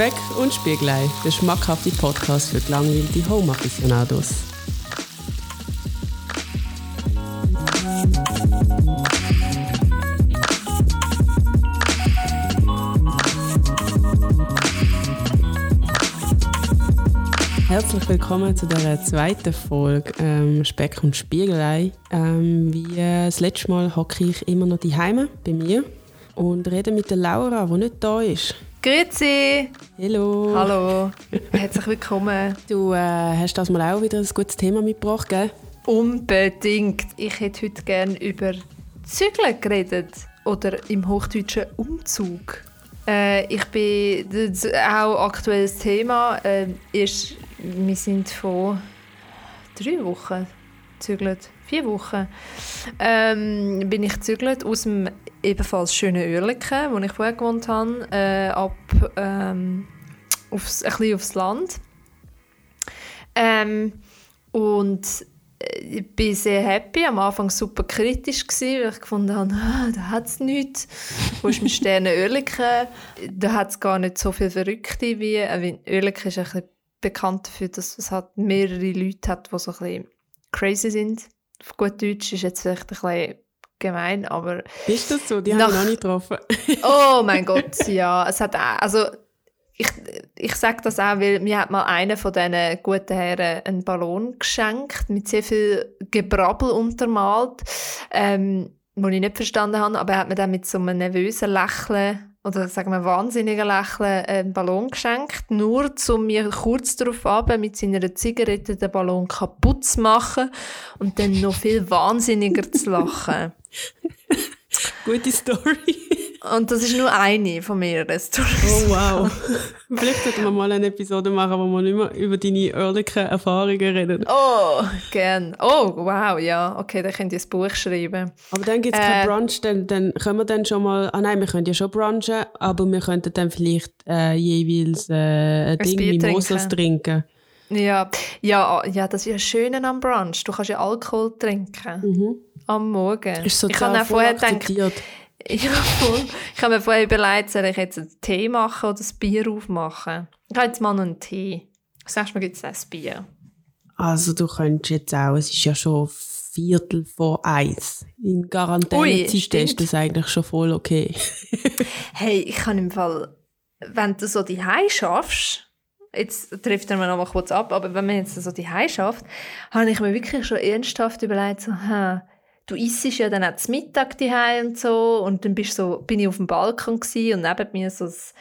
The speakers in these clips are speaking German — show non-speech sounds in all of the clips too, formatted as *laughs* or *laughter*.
Speck und Spiegelei, der schmackhafte Podcast für gelangweilte Home-Aficionados. Herzlich willkommen zu der zweiten Folge ähm, Speck und Spiegelei. Ähm, wie äh, das letzte Mal hocke ich immer noch die Heime bei mir und rede mit der Laura, die nicht da ist. Grüezi! Hallo! Hallo! Herzlich willkommen. Du äh, hast das mal auch wieder ein gutes Thema mitgebracht, gell? Unbedingt. Ich hätte heute gerne über Zügeln geredet oder im Hochdeutschen Umzug. Äh, ich bin das auch aktuelles Thema. Äh, ist, wir sind vor drei Wochen gezügelt, vier Wochen, ähm, bin ich gezügelt aus dem ebenfalls schönen Oerlikon, wo ich vorher gewohnt habe, äh, ab ähm, aufs, ein bisschen aufs Land. Ähm, und äh, ich bin sehr happy. Am Anfang super kritisch gewesen, weil ich gefunden habe, *laughs* ah, da hat es nichts. Wo ist mein Sterne Oerlikon? Da hat es gar nicht so viele Verrückte wie äh, Oerlikon ist ein bisschen bekannt dafür, dass es halt mehrere Leute hat, die so ein bisschen crazy sind. Auf gut Deutsch ist jetzt vielleicht ein bisschen gemein, aber... Ist das so? Die nach... haben wir noch nicht getroffen. *laughs* oh mein Gott, ja. Es hat auch, also ich, ich sage das auch, weil mir hat mal einer von diesen guten Herren einen Ballon geschenkt, mit sehr viel Gebrabbel untermalt, ähm, wo ich nicht verstanden habe, aber er hat mir dann mit so einem nervösen Lächeln oder sagen wir wahnsinnigen Lächeln einen Ballon geschenkt, nur um mir kurz darauf ab mit seiner Zigarette den Ballon kaputt zu machen und dann noch viel wahnsinniger zu lachen. *laughs* Gute Story. Und das ist nur eine von mehreren Storys. Oh wow. *laughs* Vielleicht sollten wir mal eine Episode machen, wo wir nicht mehr über deine ehrlichen Erfahrungen reden. Oh, gern. Oh, wow, ja. Okay, dann könnt ihr ein Buch schreiben. Aber dann gibt es äh, kein Brunch, dann, dann können wir dann schon mal... Ah nein, wir können ja schon brunchen, aber wir könnten dann vielleicht äh, jeweils äh, ein, Ding Mimosas trinken. Ja, ja, ja, das ist ja schön am Brunch. Du kannst ja Alkohol trinken. Mhm. Am Morgen. Ist *laughs* ich habe vorher gedacht. Ich habe mir vorher überlegt, soll ich jetzt einen Tee machen oder ein Bier aufmachen? Ich habe jetzt mal noch einen Tee. Sagst du mir, gibt es ein Bier? Also du könntest jetzt auch, es ist ja schon Viertel vor eins. In Quarantänezeit ist das eigentlich schon voll okay. *laughs* hey, ich kann im Fall, wenn du so die schaffst, jetzt trifft er mir noch mal kurz ab, aber wenn man jetzt so die schafft, habe ich mir wirklich schon ernsthaft überlegt, so, hm, du isst ja dann auch zum Mittag daheim und so und dann bist so, bin ich auf dem Balkon und neben mir so das,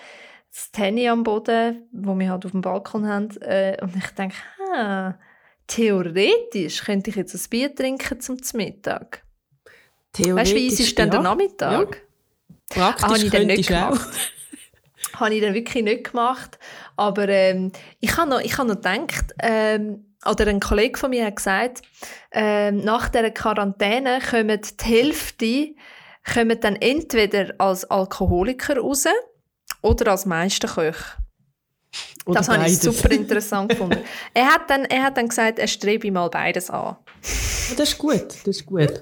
das Tenny am Boden, wo wir halt auf dem Balkon haben äh, und ich denke, ah, theoretisch könnte ich jetzt ein Bier trinken zum Mittag. Theoretisch, weißt du, wie ist dann ja. der Nachmittag? Ja. Praktisch ah, habe ich dann nicht gemacht. *laughs* habe ich dann wirklich nicht gemacht, aber ähm, ich habe noch, ich habe noch gedacht, ähm, oder ein Kollege von mir hat gesagt, äh, nach der Quarantäne kommen die Hälfte kommen dann entweder als Alkoholiker raus oder als Meisterköch. Oder das habe ich super *laughs* interessant gefunden. Er hat, dann, er hat dann gesagt, er strebe mal beides an. Das ist gut, das ist gut.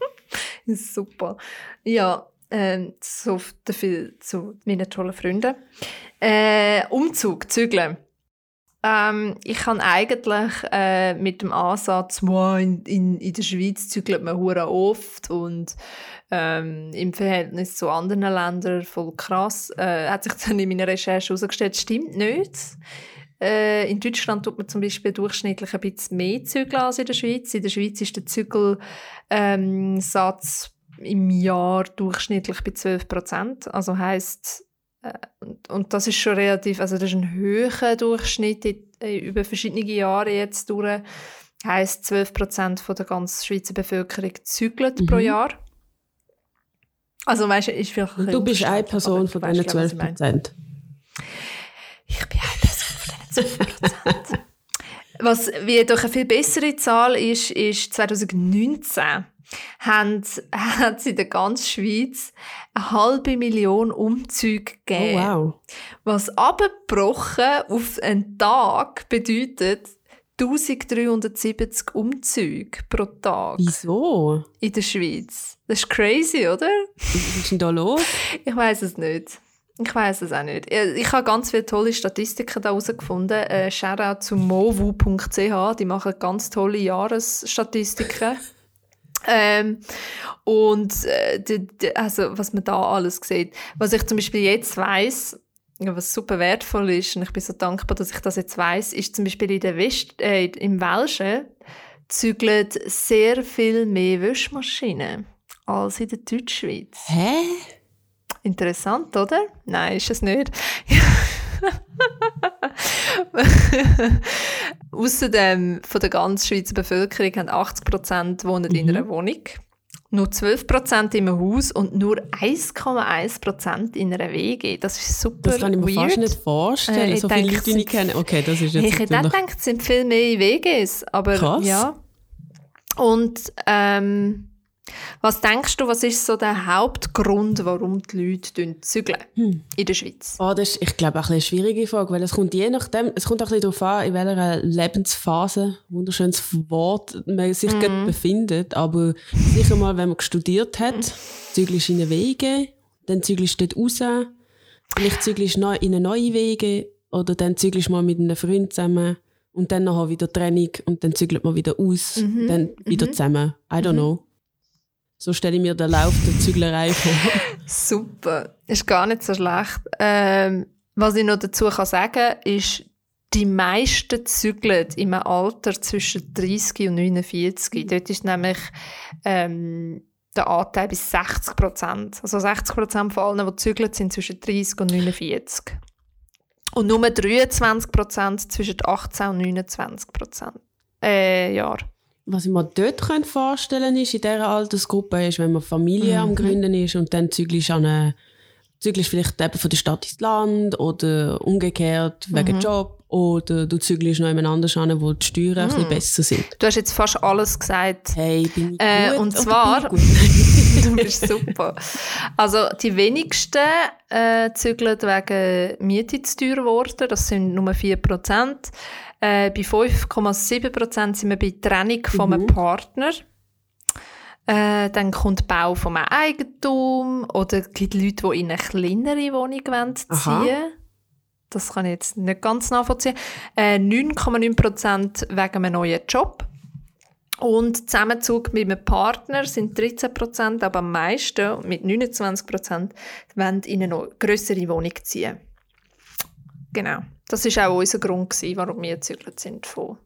*laughs* super. Ja, ähm, so viel zu meinen tollen Freunden. Äh, Umzug, Zügeln. Ähm, ich kann eigentlich äh, mit dem Ansatz, in, in, in der Schweiz zügelt man hure oft und ähm, im Verhältnis zu anderen Ländern voll krass, äh, hat sich dann in meiner Recherche herausgestellt, stimmt nicht. Äh, in Deutschland tut man zum Beispiel durchschnittlich ein bisschen mehr zügeln als in der Schweiz. In der Schweiz ist der Zügelsatz ähm, im Jahr durchschnittlich bei 12 Prozent. Also heißt und, und, das ist schon relativ, also das ist ein höherer Durchschnitt über verschiedene Jahre jetzt durch. Heißt 12 Prozent der ganzen Schweizer Bevölkerung zügelt mhm. pro Jahr. Also weißt du, ist vielleicht Du bist eine Person von diesen 12 Prozent. Ich bin eine Person von diesen 12 Prozent. Was wie doch eine viel bessere Zahl ist, ist 2019 haben, hat es in der ganzen Schweiz eine halbe Million Umzüge gegeben. Oh, wow. Was abgebrochen auf einen Tag bedeutet 1370 Umzüge pro Tag. Wieso? In der Schweiz. Das ist crazy, oder? Was ist denn da los? Ich weiß es nicht. Ich weiß es auch nicht. Ich habe ganz viele tolle Statistiken da herausgefunden. Äh, Shoutout zu movu.ch, die machen ganz tolle Jahresstatistiken. Ähm, und äh, die, die, also, was man da alles sieht. Was ich zum Beispiel jetzt weiß, was super wertvoll ist, und ich bin so dankbar, dass ich das jetzt weiß, ist zum Beispiel in der West, äh, im Welschen zügeln sehr viel mehr Wäschmaschinen als in der Deutschschweiz. Hä? Interessant, oder? Nein, ist es nicht. *laughs* *laughs* Außerdem von der ganzen Schweizer Bevölkerung haben 80% wohnen mhm. in einer Wohnung, nur 12% im Haus und nur 1,1% in einer WG. Das ist super Das kann ich mir weird. fast nicht vorstellen, äh, so viele Leute, die ich kenne. Okay, das ist jetzt Ich hätte auch gedacht, es sind viel mehr WGs, aber Krass. ja. Und ähm, was denkst du, was ist so der Hauptgrund, warum die Leute zügeln hm. in der Schweiz? Oh, das ist, ich glaube, auch eine schwierige Frage, weil es kommt je nachdem, es kommt auch ein bisschen darauf an, in welcher Lebensphase, wunderschönes Wort, man sich mhm. gerade befindet. Aber sicher mal, wenn man studiert hat, mhm. zügelst in Wege, dann zügelst du dort raus, vielleicht zügelst du in neue Wege oder dann zügelst du mal mit einem Freund zusammen und dann nachher wieder Training und dann zügelt man wieder aus, mhm. dann wieder mhm. zusammen. I don't mhm. know. So stelle ich mir den Lauf der Züglerei vor. *laughs* Super, ist gar nicht so schlecht. Ähm, was ich noch dazu kann sagen ist, die meisten zügeln im Alter zwischen 30 und 49. Dort ist nämlich ähm, der Anteil bis 60 Prozent. Also 60 Prozent von allen, die zügeln, sind zwischen 30 und 49. Und nur 23 Prozent zwischen 18 und 29 Prozent. Äh, Jahr was ich mir dort vorstellen kann, ist, in dieser Altersgruppe, ist, wenn man Familie mhm. am Gründen ist und dann züglich an eine, züglich vielleicht eben von der Stadt ins Land oder umgekehrt wegen mhm. Job oder du zügelst noch jemand anders an, wo die Steuern mhm. ein bisschen mhm. besser sind. Du hast jetzt fast alles gesagt. Hey, bin ich äh, gut? Und zwar, *laughs* du bist super. Also die wenigsten äh, zügeln wegen Miete zu teuer geworden, das sind nur 4%. Äh, bei 5,7% sind wir bei Trennung mhm. von einem Partner. Äh, dann kommt Bau vom Eigentum oder es gibt Leute, die in eine kleinere Wohnung ziehen wollen. Das kann ich jetzt nicht ganz nachvollziehen. Äh, 9,9% wegen einem neuen Job. Und Zusammenzug mit einem Partner sind 13% aber am meisten, mit 29% wollen in eine größere Wohnung ziehen. Genau. Das war auch unser Grund, gewesen, warum wir gezügelt sind von.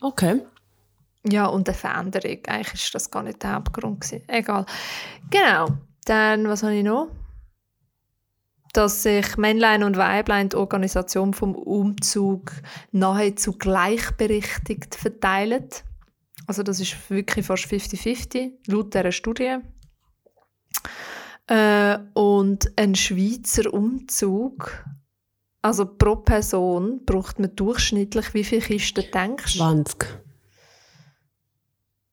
Okay. Ja, und eine Veränderung. Eigentlich war das gar nicht der Hauptgrund. Gewesen. Egal. Genau. Dann, was habe ich noch? Dass sich Männlein und Weiblein die Organisation vom Umzug nahezu gleichberechtigt verteilen. Also das ist wirklich fast 50-50, laut dieser Studie. Äh, und ein Schweizer Umzug also pro Person braucht man durchschnittlich wie viele Kisten denkst du? 20.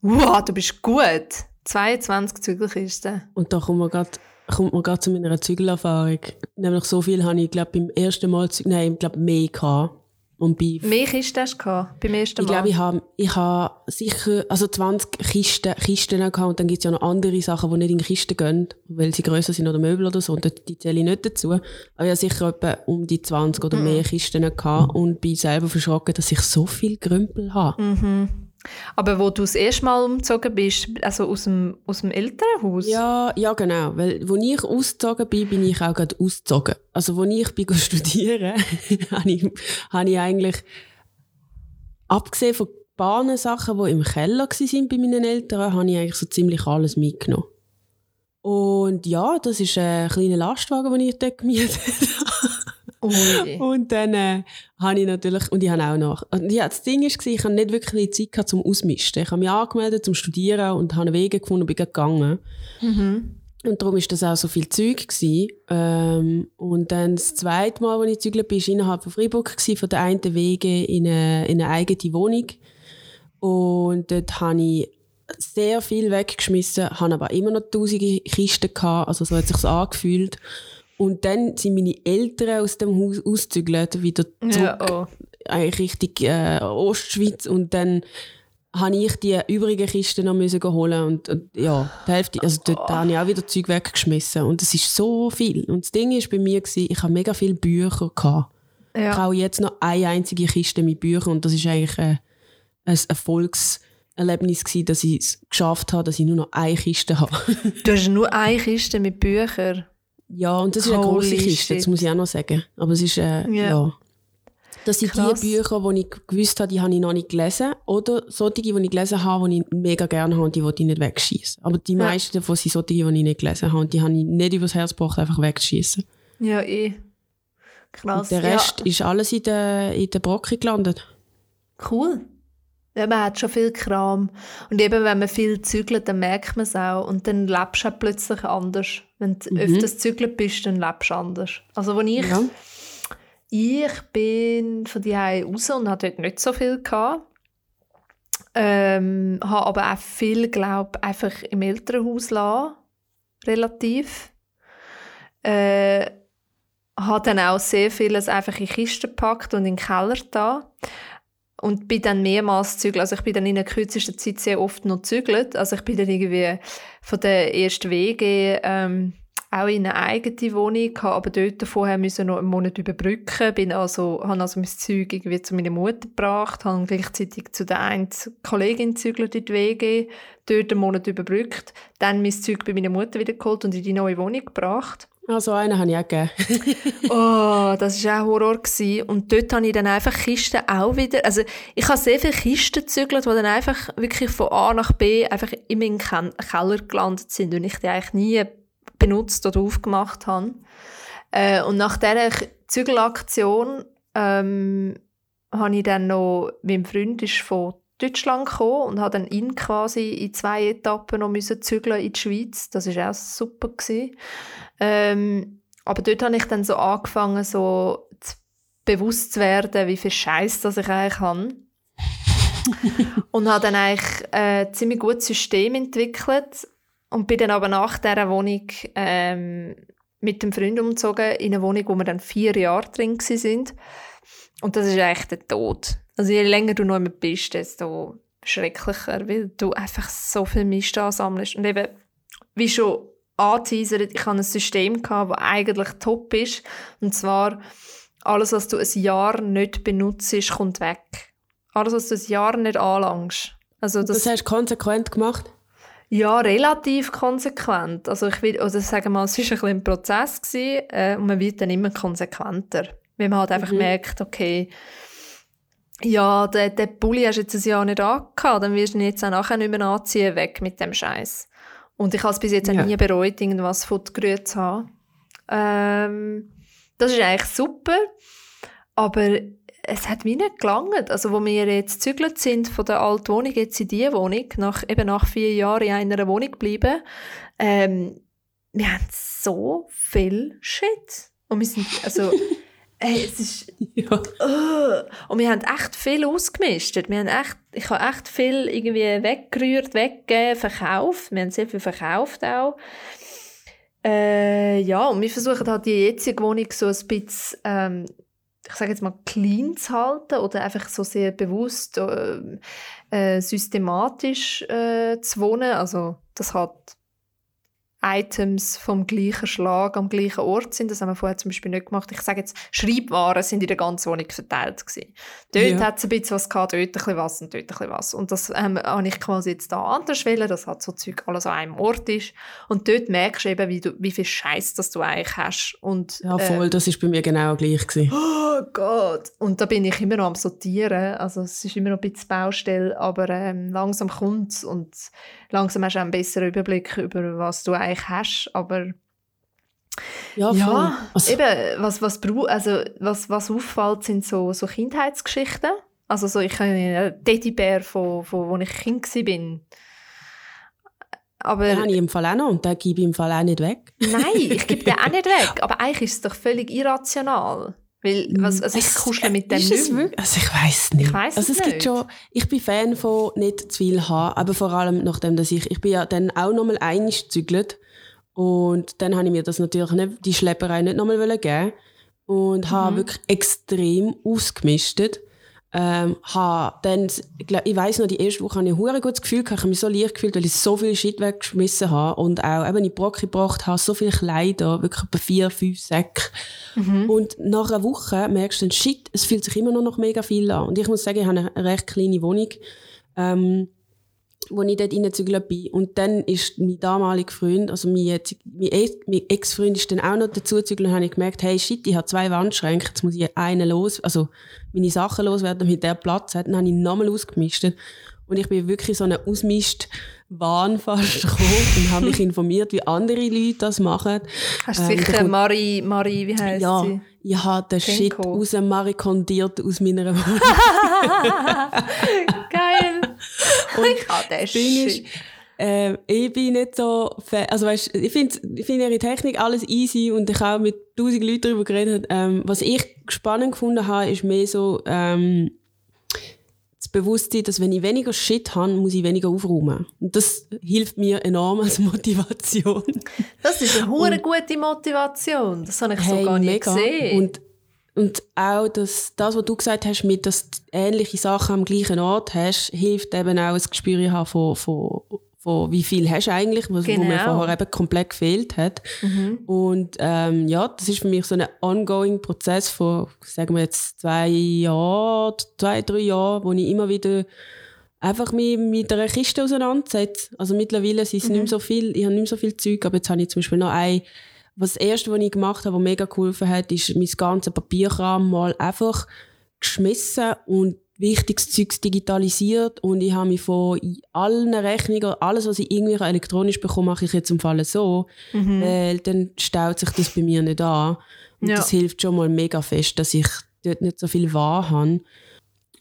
Wow, du bist gut. 22 Zügelkisten. Und da kommt man gerade kommt man gerade zu meiner Zügelerfahrung. Nämlich so viel habe ich, glaube beim ersten Mal, nein, ich glaube mehr gehabt. Und bei Mehr Kisten hast du beim ersten Mal? Ich glaube, ich habe, ich habe sicher also 20 Kisten, Kisten gehabt und dann gibt es ja noch andere Sachen, die nicht in Kisten gehen, weil sie grösser sind oder Möbel oder so und die zähle ich nicht dazu. Aber ich habe sicher etwa um die 20 oder mehr mhm. Kisten gehabt und bin selber verschrocken, dass ich so viel Grümpel habe. Mhm. Aber wo du das erste Mal umgezogen bist, also aus dem, aus dem Elternhaus? Ja, ja, genau. Weil, wo ich ausgezogen bin, bin ich auch gerade ausgezogen. Also, wo ich bin *laughs* studieren, habe ich, habe ich eigentlich, abgesehen von ein paar Sachen, die im Keller waren bei meinen Eltern, habe ich eigentlich so ziemlich alles mitgenommen. Und ja, das ist ein kleiner Lastwagen, den ich dort gemietet *laughs* habe. Ui. Und dann äh, habe ich natürlich, und ich habe auch noch, ja, das Ding war, ich habe nicht wirklich Zeit gehabt zum Ausmisten. Ich habe mich angemeldet zum Studieren und habe einen Weg gefunden und bin gegangen. Mhm. Und darum war das auch so viel Zeug. Ähm, und dann das zweite Mal, als ich gezügelt bin, war innerhalb von Freiburg, gewesen, von der einen Wege in eine, in eine eigene Wohnung. Und dort habe ich sehr viel weggeschmissen, habe aber immer noch tausende Kisten gehabt, also so hat es sich angefühlt. Und dann sind meine Eltern aus dem Haus ausgezügelt, wieder zurück, ja, oh. eigentlich Richtung äh, Ostschweiz. Und dann habe ich die übrigen Kisten noch müssen holen und, und ja, die Hälfte, also dort oh. habe ich auch wieder Zeug weggeschmissen und es ist so viel. Und das Ding ist bei mir gewesen, ich habe mega viele Bücher gehabt. Ja. Ich habe jetzt noch eine einzige Kiste mit Büchern und das ist eigentlich ein, ein Erfolgserlebnis gewesen, dass ich es geschafft habe, dass ich nur noch eine Kiste habe. *laughs* du hast nur eine Kiste mit Büchern? Ja, und das ist eine große Kiste, das muss ich auch noch sagen. Aber es ist, äh, ja. ja. Das sind Krass. die Bücher, die ich gewusst habe, die habe ich noch nicht gelesen. Oder solche, die ich gelesen habe, die ich mega gerne habe und die wollte ich nicht wegschießen. Aber die ja. meisten davon sind solche, die ich nicht gelesen habe und die habe ich nicht übers Herz gebracht, einfach wegzuschießen. Ja, eh. Krass. Und der Rest ja. ist alles in der, in der Brocke gelandet. Cool. Ja, man hat schon viel Kram. Und eben, wenn man viel zügelt, dann merkt man es auch. Und dann lebst du auch plötzlich anders. Wenn du mhm. öfters zügelt bist, dann lebst du anders. Also, als ich... Ja ich bin von die raus und hatte dort nicht so viel gehabt. Ähm, habe aber auch viel, glaube einfach im Elternhaus lassen, relativ. Äh, habe dann auch sehr vieles einfach in Kisten gepackt und in den Keller da und bin dann mehrmals zügelt. Also ich bin dann in der kürzesten Zeit sehr oft noch zügelt. Also ich bin dann irgendwie von der ersten WG ähm, auch in eine eigene Wohnung, habe aber dort vorher müssen noch einen Monat überbrücken, bin also, habe also mein Zeug irgendwie zu meiner Mutter gebracht, habe gleichzeitig zu der einen Kollegin zügelt in die WG, dort einen Monat überbrückt, dann mein Zeug bei meiner Mutter wieder geholt und in die neue Wohnung gebracht. Also einen habe ich auch gegeben. *laughs* *laughs* oh, das war auch Horror. Gewesen. Und dort habe ich dann einfach Kisten auch wieder, also ich habe sehr viele Kisten gezügelt, die dann einfach wirklich von A nach B einfach in meinen Keller gelandet sind und ich die eigentlich nie benutzt oder aufgemacht habe. Äh, und nach dieser Zügelaktion ähm, habe ich dann noch, mein Freund ist von Deutschland gekommen und hat dann ihn quasi in zwei Etappen noch müssen zügeln in die Schweiz. Das war auch super Ähm, aber dort habe ich dann so angefangen, so zu, bewusst zu werden, wie viel Scheiß das ich eigentlich habe. und habe dann eigentlich ein ziemlich gutes System entwickelt, und bin dann aber nach dieser Wohnung ähm, mit dem Freund umgezogen in eine Wohnung, wo wir dann vier Jahre drin sind. Und das ist eigentlich der Tod. Also je länger du noch immer bist, desto schrecklicher, weil du einfach so viel Mist ansammelst. Und eben, wie schon angeteasert, ich hatte ein System, gehabt, das eigentlich top ist. Und zwar, alles, was du ein Jahr nicht benutzt, kommt weg. Alles, was du ein Jahr nicht anlangst. Also das, das hast du konsequent gemacht? Ja, relativ konsequent. Also ich will, oder sagen mal, es war ein, bisschen ein Prozess gewesen, äh, und man wird dann immer konsequenter. Weil man halt einfach mhm. merkt, okay, ja, den, den Pulli hast du jetzt ein Jahr nicht angehabt, dann wirst du ihn jetzt auch nachher nicht mehr anziehen, weg mit dem Scheiß. Und ich habe es bis jetzt ja. nie bereut, irgendwas fortgerührt zu haben. Ähm, das ist eigentlich super, aber es hat mir nicht gelangt. Also, wo wir jetzt gezügelt sind von der alten Wohnung jetzt in diese Wohnung, nach, eben nach vier Jahren in einer Wohnung geblieben, ähm, wir haben so viel Shit. Und wir sind, also, *laughs* hey, es ist, *laughs* ja. Uh, und wir haben echt viel ausgemistet. Wir haben echt, ich habe echt viel irgendwie weggerührt, weggegeben, verkauft. Wir haben sehr viel verkauft auch. Äh, ja, und wir versuchen halt die jetzige Wohnung so ein bisschen ähm, ich sage jetzt mal, clean zu halten oder einfach so sehr bewusst, äh, äh, systematisch äh, zu wohnen. Also das hat Items vom gleichen Schlag am gleichen Ort sind. Das haben wir vorher zum Beispiel nicht gemacht. Ich sage jetzt, Schreibwaren sind in der ganzen Wohnung verteilt gewesen. Dort ja. hat es ein bisschen was gehabt, dort ein bisschen was und dort ein bisschen was. Und das ähm, habe ich quasi jetzt da anders wählen, dass halt so Zeug alles an einem Ort ist. Und dort merkst du eben, wie, du, wie viel Scheiß das du eigentlich hast. Und, ja, voll, äh, das ist bei mir genau gleich gewesen. Oh Gott! Und da bin ich immer noch am Sortieren. Also es ist immer noch ein bisschen Baustelle, aber ähm, langsam kommt es und langsam hast du einen besseren Überblick über was du eigentlich hast, aber ja, ja also. eben, was, was, also, was, was auffällt, sind so, so Kindheitsgeschichten. Also so, ich habe einen Teddybär, von, von wo ich Kind war. Aber, den habe ich im Fall auch noch und den gebe ich im Fall auch nicht weg. Nein, ich gebe den auch *laughs* nicht weg. Aber eigentlich ist es doch völlig irrational. Weil, was, also ich kuschle mit dem nicht Also ich weiß nicht. Ich weiss also es, es nicht. Gibt schon, ich bin Fan von nicht zu viel haben, aber vor allem nachdem, dass ich, ich bin ja dann auch nochmal einig gezügelt und dann habe ich mir das natürlich nicht, die Schlepperei nicht nochmal geben und habe mhm. wirklich extrem ausgemistet. Ähm, dann, ich weiss noch, die erste Woche hatte ich ein gutes Gefühl, ich habe mich so leicht gefühlt, weil ich so viel Shit weggeschmissen habe und auch eben in die Brocke gebracht habe, so viele Kleider, wirklich etwa vier, fünf Säcke. Mhm. Und nach einer Woche merkst du dann, shit, es fühlt sich immer noch, noch mega viel an. Und ich muss sagen, ich habe eine recht kleine Wohnung. Ähm, wo ich dort reingezügelt bin. Und dann ist mein damaliger Freund, also mein, mein Ex-Freund ist dann auch noch dazugezügelt und habe ich gemerkt, hey, shit, ich habe zwei Wandschränke, jetzt muss ich einen los, also meine Sachen loswerden, damit der Platz hat. Dann habe ich nochmal ausgemischt. Und ich bin wirklich so einen ausmischt Wahn fast gekommen und habe mich *laughs* informiert, wie andere Leute das machen. Hast du ähm, sicher Marie, Marie, wie heisst ja, sie? Ja, ich habe den. Shit raus marikondiert aus meiner *laughs* Wohnung. Geil. *laughs* Und ich habe den Shit. Ist, äh, ich bin nicht so. Also weißt, ich finde ich find ihre Technik alles easy und ich habe mit tausend Leuten darüber geredet. Ähm, was ich spannend gefunden habe, ist mehr so ähm, das Bewusstsein, dass wenn ich weniger Shit habe, muss ich weniger aufräumen. Und das hilft mir enorm als Motivation. Das ist eine *laughs* hure gute Motivation. Das habe ich hey, so gar nicht mega. gesehen. Und und auch das, das, was du gesagt hast, mit, dass du ähnliche Sachen am gleichen Ort hast, hilft eben auch ein Gespür haben von, von, von wie viel hast du eigentlich, was, genau. wo mir genau. vorher eben komplett gefehlt hat. Mhm. Und ähm, ja, das ist für mich so ein ongoing Prozess von, sagen wir jetzt, zwei Jahren, zwei, drei Jahren, wo ich immer wieder einfach mich mit einer Kiste auseinandersetze. Also mittlerweile sind es mhm. nicht mehr so viel, ich habe nicht mehr so viel Zeug, aber jetzt habe ich zum Beispiel noch ein was das erste, was ich gemacht habe, was mega geholfen hat, ist mein ganzes Papierkram mal einfach geschmissen und wichtiges Zeug digitalisiert und ich habe mich von allen Rechnungen, alles, was ich irgendwie elektronisch bekomme, mache ich jetzt im Fall so, mhm. weil dann staut sich das bei mir nicht an. Und ja. das hilft schon mal mega fest, dass ich dort nicht so viel wahr habe.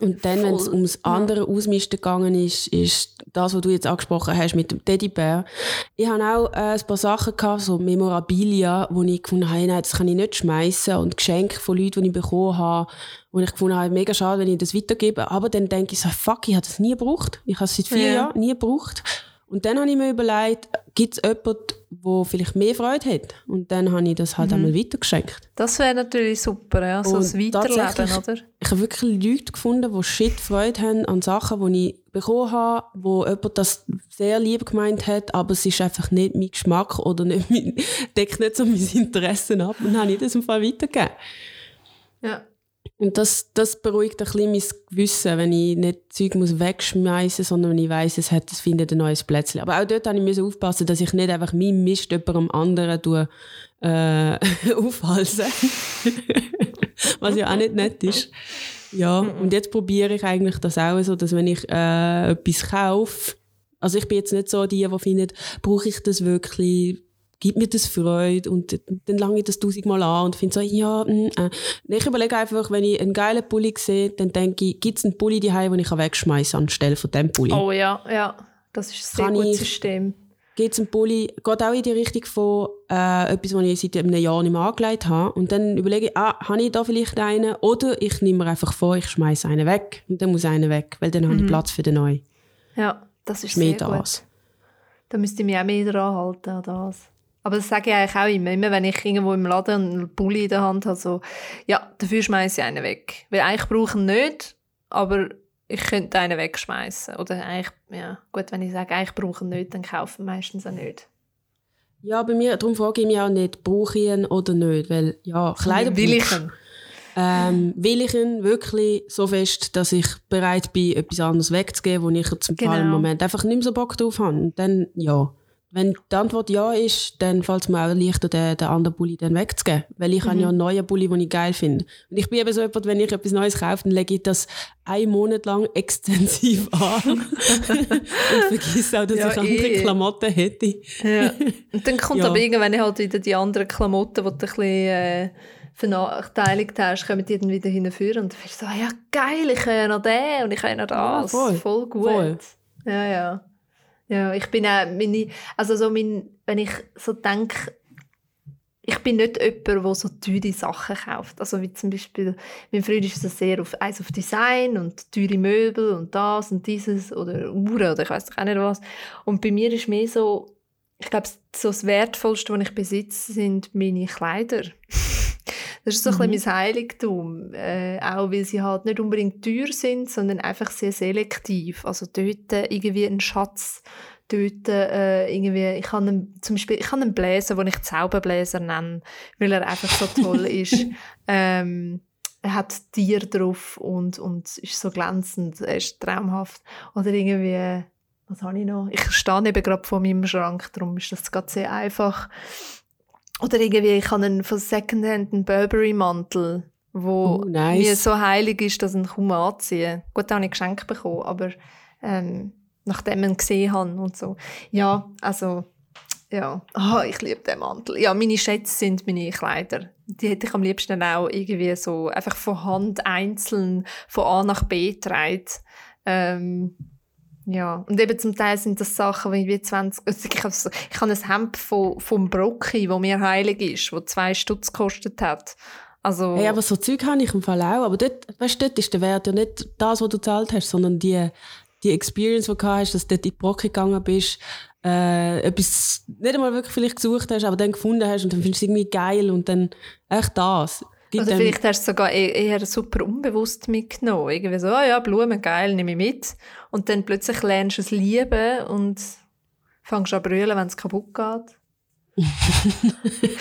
Und dann, wenn es ums andere Ausmisten gegangen ist, ist das, was du jetzt angesprochen hast mit dem Teddybär. Ich hatte auch äh, ein paar Sachen, gehabt, so Memorabilia, wo ich gefunden habe, nein, das kann ich nicht schmeißen und Geschenke von Leuten, die ich bekommen habe, wo ich gefunden habe, mega schade, wenn ich das weitergebe. Aber dann denke ich so, fuck, ich habe das nie gebraucht. Ich habe es seit vier ja. Jahren nie gebraucht. Und dann habe ich mir überlegt, gibt es jemanden, der vielleicht mehr Freude hat? Und dann habe ich das halt mhm. einmal weitergeschenkt. Das wäre natürlich super, ja, so ein Weiterleben, oder? Ich habe wirklich Leute gefunden, die shit Freude haben an Sachen, die ich bekommen habe, wo jemand das sehr lieb gemeint hat, aber es ist einfach nicht mein Geschmack oder nicht mein, *laughs* deckt nicht so meine Interessen ab. Und dann habe ich das im Fall weitergegeben. Ja. Und das, das beruhigt ein bisschen mein Gewissen, wenn ich nicht Zeug muss wegschmeißen muss, sondern wenn ich weiss, es, hat, es findet ein neues Plätzchen. Aber auch dort musste ich aufpassen, dass ich nicht einfach mein Mist jemandem anderen tue, äh, *laughs* aufhalse. *laughs* Was ja auch nicht nett ist. Ja, und jetzt probiere ich eigentlich das auch so, dass wenn ich äh, etwas kaufe, also ich bin jetzt nicht so die, die findet, brauche ich das wirklich, gibt mir das Freude und dann lange ich das tausendmal an und finde so, ja, mm, äh. Ich überlege einfach, wenn ich einen geilen Pulli sehe, dann denke ich, gibt es einen Pulli daheim, den ich wegschmeißen kann anstelle von dem Pulli? Oh ja, ja, das ist ein sehr gutes System. Gibt es einen Pulli, geht auch in die Richtung von äh, etwas, was ich seit einem Jahr nicht mehr angelegt habe. Und dann überlege ich, ah, habe ich da vielleicht einen? Oder ich nehme mir einfach vor, ich schmeiße einen weg. Und dann muss einer weg, weil dann mhm. habe ich mhm. Platz für den neuen. Ja, das ist mehr sehr das. gut. Da müsste ich mich auch mehr daran halten an das. Aber das sage ich eigentlich auch immer. Immer wenn ich irgendwo im Laden einen Pulli in der Hand habe, so, ja, dafür schmeiße ich einen weg. Weil eigentlich brauche ich ihn nicht, aber ich könnte einen wegschmeißen. Oder eigentlich, ja, gut, wenn ich sage, eigentlich brauche ich ihn nicht, dann kaufen meistens auch nicht. Ja, bei mir, darum frage ich mich auch nicht, brauche ich ihn oder nicht, weil, ja, Kleider Will ich ihn? Ähm, will ich ihn wirklich so fest, dass ich bereit bin, etwas anderes wegzugeben, wo ich zum genau. Moment einfach nicht mehr so Bock drauf habe. Und dann, ja. Wenn die Antwort ja ist, dann fällt es mir auch leichter, den, den anderen Bulli dann wegzugeben. Weil ich mhm. habe ja einen neuen Bulli, den ich geil finde. Und ich bin eben so jemand, wenn ich etwas Neues kaufe, dann lege ich das einen Monat lang *laughs* extensiv an. *laughs* und vergesse auch, dass ja, ich andere eh. Klamotten hätte. ja. *laughs* Und dann kommt ja. aber irgendwann halt wieder die anderen Klamotten, die du ein bisschen... Äh vernachteiligt hast, kommen die dann wieder hinführen und du bist so, ah ja geil, ich kann ja noch den und ich kann ja noch das. Ja, voll. voll gut. Voll. Ja, ja. Ja, ich bin auch, meine, also so mein, wenn ich so denke, ich bin nicht jemand, der so teure Sachen kauft. Also wie zum Beispiel, mein Freund ist so sehr auf, eins auf Design und teure Möbel und das und dieses oder Uhren oder ich weiß auch nicht was. Und bei mir ist mehr so, ich glaube, so das Wertvollste, was ich besitze, sind meine Kleider. *laughs* Das ist so mhm. ein bisschen mein Heiligtum. Äh, auch weil sie halt nicht unbedingt teuer sind, sondern einfach sehr selektiv. Also dort irgendwie ein Schatz, dort äh, irgendwie, ich habe einen, zum Beispiel, ich habe einen Bläser, den ich Zauberbläser nenne, weil er einfach so toll ist. *laughs* Ähm, er hat Tier drauf und, und ist so glänzend, er ist traumhaft. Oder irgendwie, was habe ich noch? Ich stehe eben gerade vor meinem Schrank, darum ist das gerade sehr einfach. Oder irgendwie, ich habe einen von Secondhand einen Burberry-Mantel, wo oh, nice. mir so heilig ist, dass ich ihn kaum anziehen Gut, da habe ich geschenkt bekommen, aber ähm, nachdem ich ihn gesehen habe und so. Ja, also ja, oh, ich liebe den Mantel. Ja, meine Schätze sind meine Kleider. Die hätte ich am liebsten auch irgendwie so einfach von Hand einzeln von A nach B getragen. Ähm, ja, und eben zum Teil sind das Sachen wie 20, *laughs* also ich habe ich habe ein Hemd von, vom Brocki, wo mir heilig ist, wo zwei Stutz gekostet hat. Also, hey, aber so Zeug habe ich im Fall auch, aber dort, weißt, dort ist der Wert ja nicht das, was du gezahlt hast, sondern die, die Experience, die du hast, dass du dort in die Brocke gegangen bist, äh, etwas nicht einmal wirklich vielleicht gesucht hast, aber dann gefunden hast und dann findest du es irgendwie geil und dann echt das. Oder also vielleicht hast du es sogar eher, eher super unbewusst mitgenommen. Irgendwie so, oh ja, Blumen, geil, nehme ich mit. Und dann plötzlich lernst du es lieben und fängst an zu brüllen, wenn es kaputt geht. *laughs*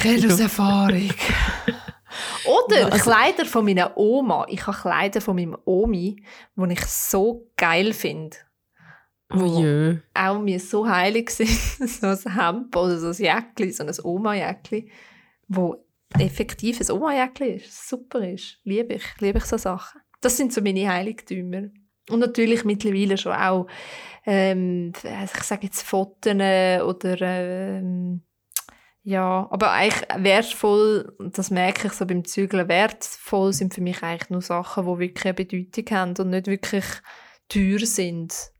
ich aus Erfahrung. *laughs* Oder ja, also, Kleider von meiner Oma. Ich habe Kleider von meinem Omi, die ich so geil finde. Oh je. Auch mir so heilig *laughs* sind. so ein Hemd oder so ein Jäckli, so ein Oma-Jäckli, wo effektiv ein Oma-Jäckli ist. Super ist. Liebe ich. Liebe ich so Sachen. Das sind so meine Heiligtümer. Und natürlich mittlerweile schon auch, ähm, ich sage jetzt Fotos oder ähm, ja, aber eigentlich wertvoll, das merke ich so beim Zügeln, wertvoll sind für mich eigentlich nur Sachen, die wirklich eine Bedeutung haben und nicht wirklich teuer sind.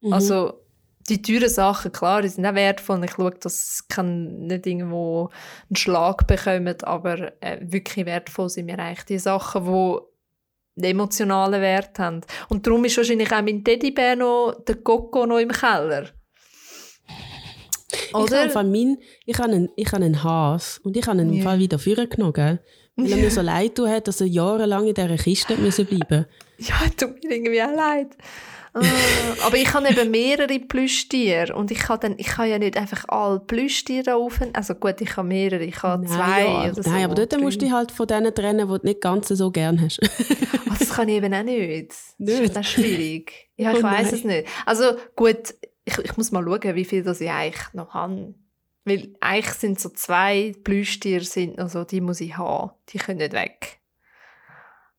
Mhm. Also die teuren Sachen, klar, die sind auch wertvoll. Ich schaue, dass es nicht irgendwo einen Schlag bekommen, aber äh, wirklich wertvoll sind mir eigentlich die Sachen, die einen emotionalen Wert haben. Und darum ist wahrscheinlich auch mein Teddybär noch, der Coco noch im Keller. Oder? Ich habe ich einen, ich habe einen Has und ich habe ihn im Fall wieder vorgenommen, gell? Weil er mir so *laughs* leid tut dass er jahrelang in dieser Kiste müssen bleiben Ja, tut mir irgendwie auch leid. Uh, aber ich habe eben mehrere Plüschtiere und ich kann, dann, ich kann ja nicht einfach alle Plüschtiere auf. Also gut, ich habe mehrere, ich habe zwei ja, oder so. Nein, aber dort musst du halt von denen trennen, die du nicht ganz so gern hast. oh, das kann ich eben auch nicht. Das ist schwierig. Ja, *laughs* ich oh, weiß es nicht. Also gut, ich, ich muss mal schauen, wie viel das ich eigentlich noch habe. Weil eigentlich sind so zwei Plüschtiere, sind noch so, die muss ich haben. Die können nicht weg.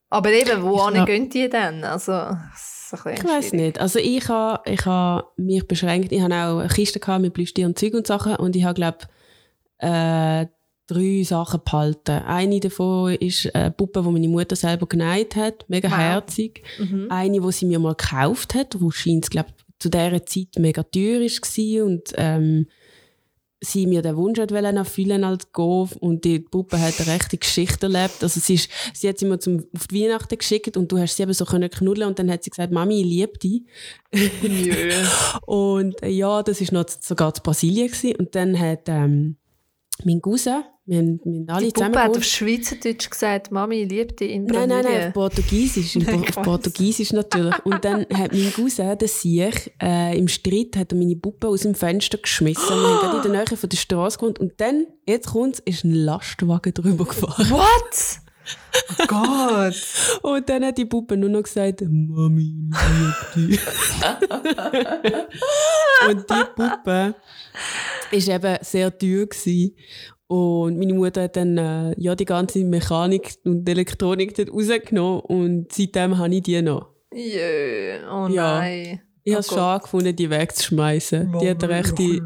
Aber eben, wo ja. gehen die denn? Also, ich weiß nicht. Also ich habe ich ha mich beschränkt. Ich habe auch eine Kiste mit Plüschtieren und Zeug und Sachen und ich habe glaube äh, drei Sachen behalten. Eine davon ist eine Puppe, die meine Mutter selber genäht hat, mega wow. herzig. Mhm. Eine, die sie mir mal gekauft hat, wo scheint glaube zu dieser Zeit mega teuer war und ähm, sie mir den Wunsch erfüllen als Golf und die Puppe hat eine rechte Geschichte erlebt. Also sie, ist, sie hat sie mir zum, auf die Weihnachten geschickt und du hast sie eben so können knuddeln und dann hat sie gesagt, Mami, ich liebe dich. *laughs* und äh, ja, das war noch sogar zu Brasilien gewesen. und dann hat ähm, mein Cousin, wir haben, wir haben alle die Puppe hat auf Schweizerdeutsch gesagt, Mami, ich liebe dich in Brasilien. Nein, nein, nein, auf Portugiesisch, *laughs* auf Portugiesisch natürlich. Und dann hat mein Cousin, der Sieg, äh, im Streit hat er meine Puppe aus dem Fenster geschmissen. Wir haben in der Nähe von der Straße gewohnt. Und dann, jetzt kommt ist ein Lastwagen drüber gefahren. What? *laughs* Oh Gott! Und dann hat die Puppe nur noch gesagt, Mami, ich liebe dich. *laughs* Und die Puppe war eben sehr teuer. Gewesen. Und meine Mutter hat dann äh, ja, die ganze Mechanik und Elektronik dort rausgenommen und seitdem habe ich die noch. Jö, oh ja. nein. Ich oh habe es schade gefunden, die wegzuschmeißen. Die hat recht die,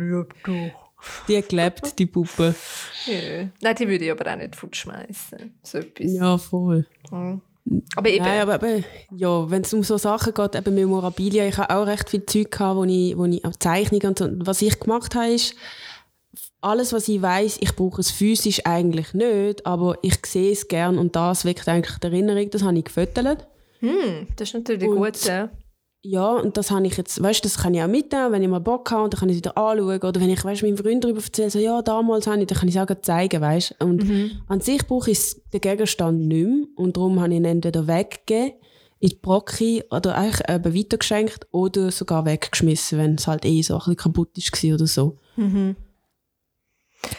die hat gelebt, die Puppe. Ja. Nein, die würde ich aber auch nicht fortschmeißen. So etwas. Ja, voll. Mhm. Aber eben. Nein, aber, aber ja, wenn es um so Sachen geht, eben Memorabilia, ich habe auch recht viel Zeug gehabt, wo ich, wo ich auch Zeichnungen und so, was ich gemacht habe, ist, alles, was ich weiß, ich brauche es physisch eigentlich nicht, aber ich sehe es gern und das weckt eigentlich die Erinnerung. Das habe ich gefüttert. Hm, das ist natürlich und, gut, ja. ja, und das habe ich jetzt, weißt das kann ich auch mitnehmen, wenn ich mal Bock habe, und dann kann ich es wieder anschauen. Oder wenn ich, weißt meinem Freund darüber erzähle, so, ja, damals habe ich, dann kann ich es auch zeigen, weißt Und Mhm. an sich brauche ich den Gegenstand nicht mehr. Und darum habe ich ihn entweder weggegeben, in die Brocke, oder eigentlich eben weitergeschenkt, oder sogar weggeschmissen, wenn es halt eh so ein bisschen kaputt war oder so. Mhm.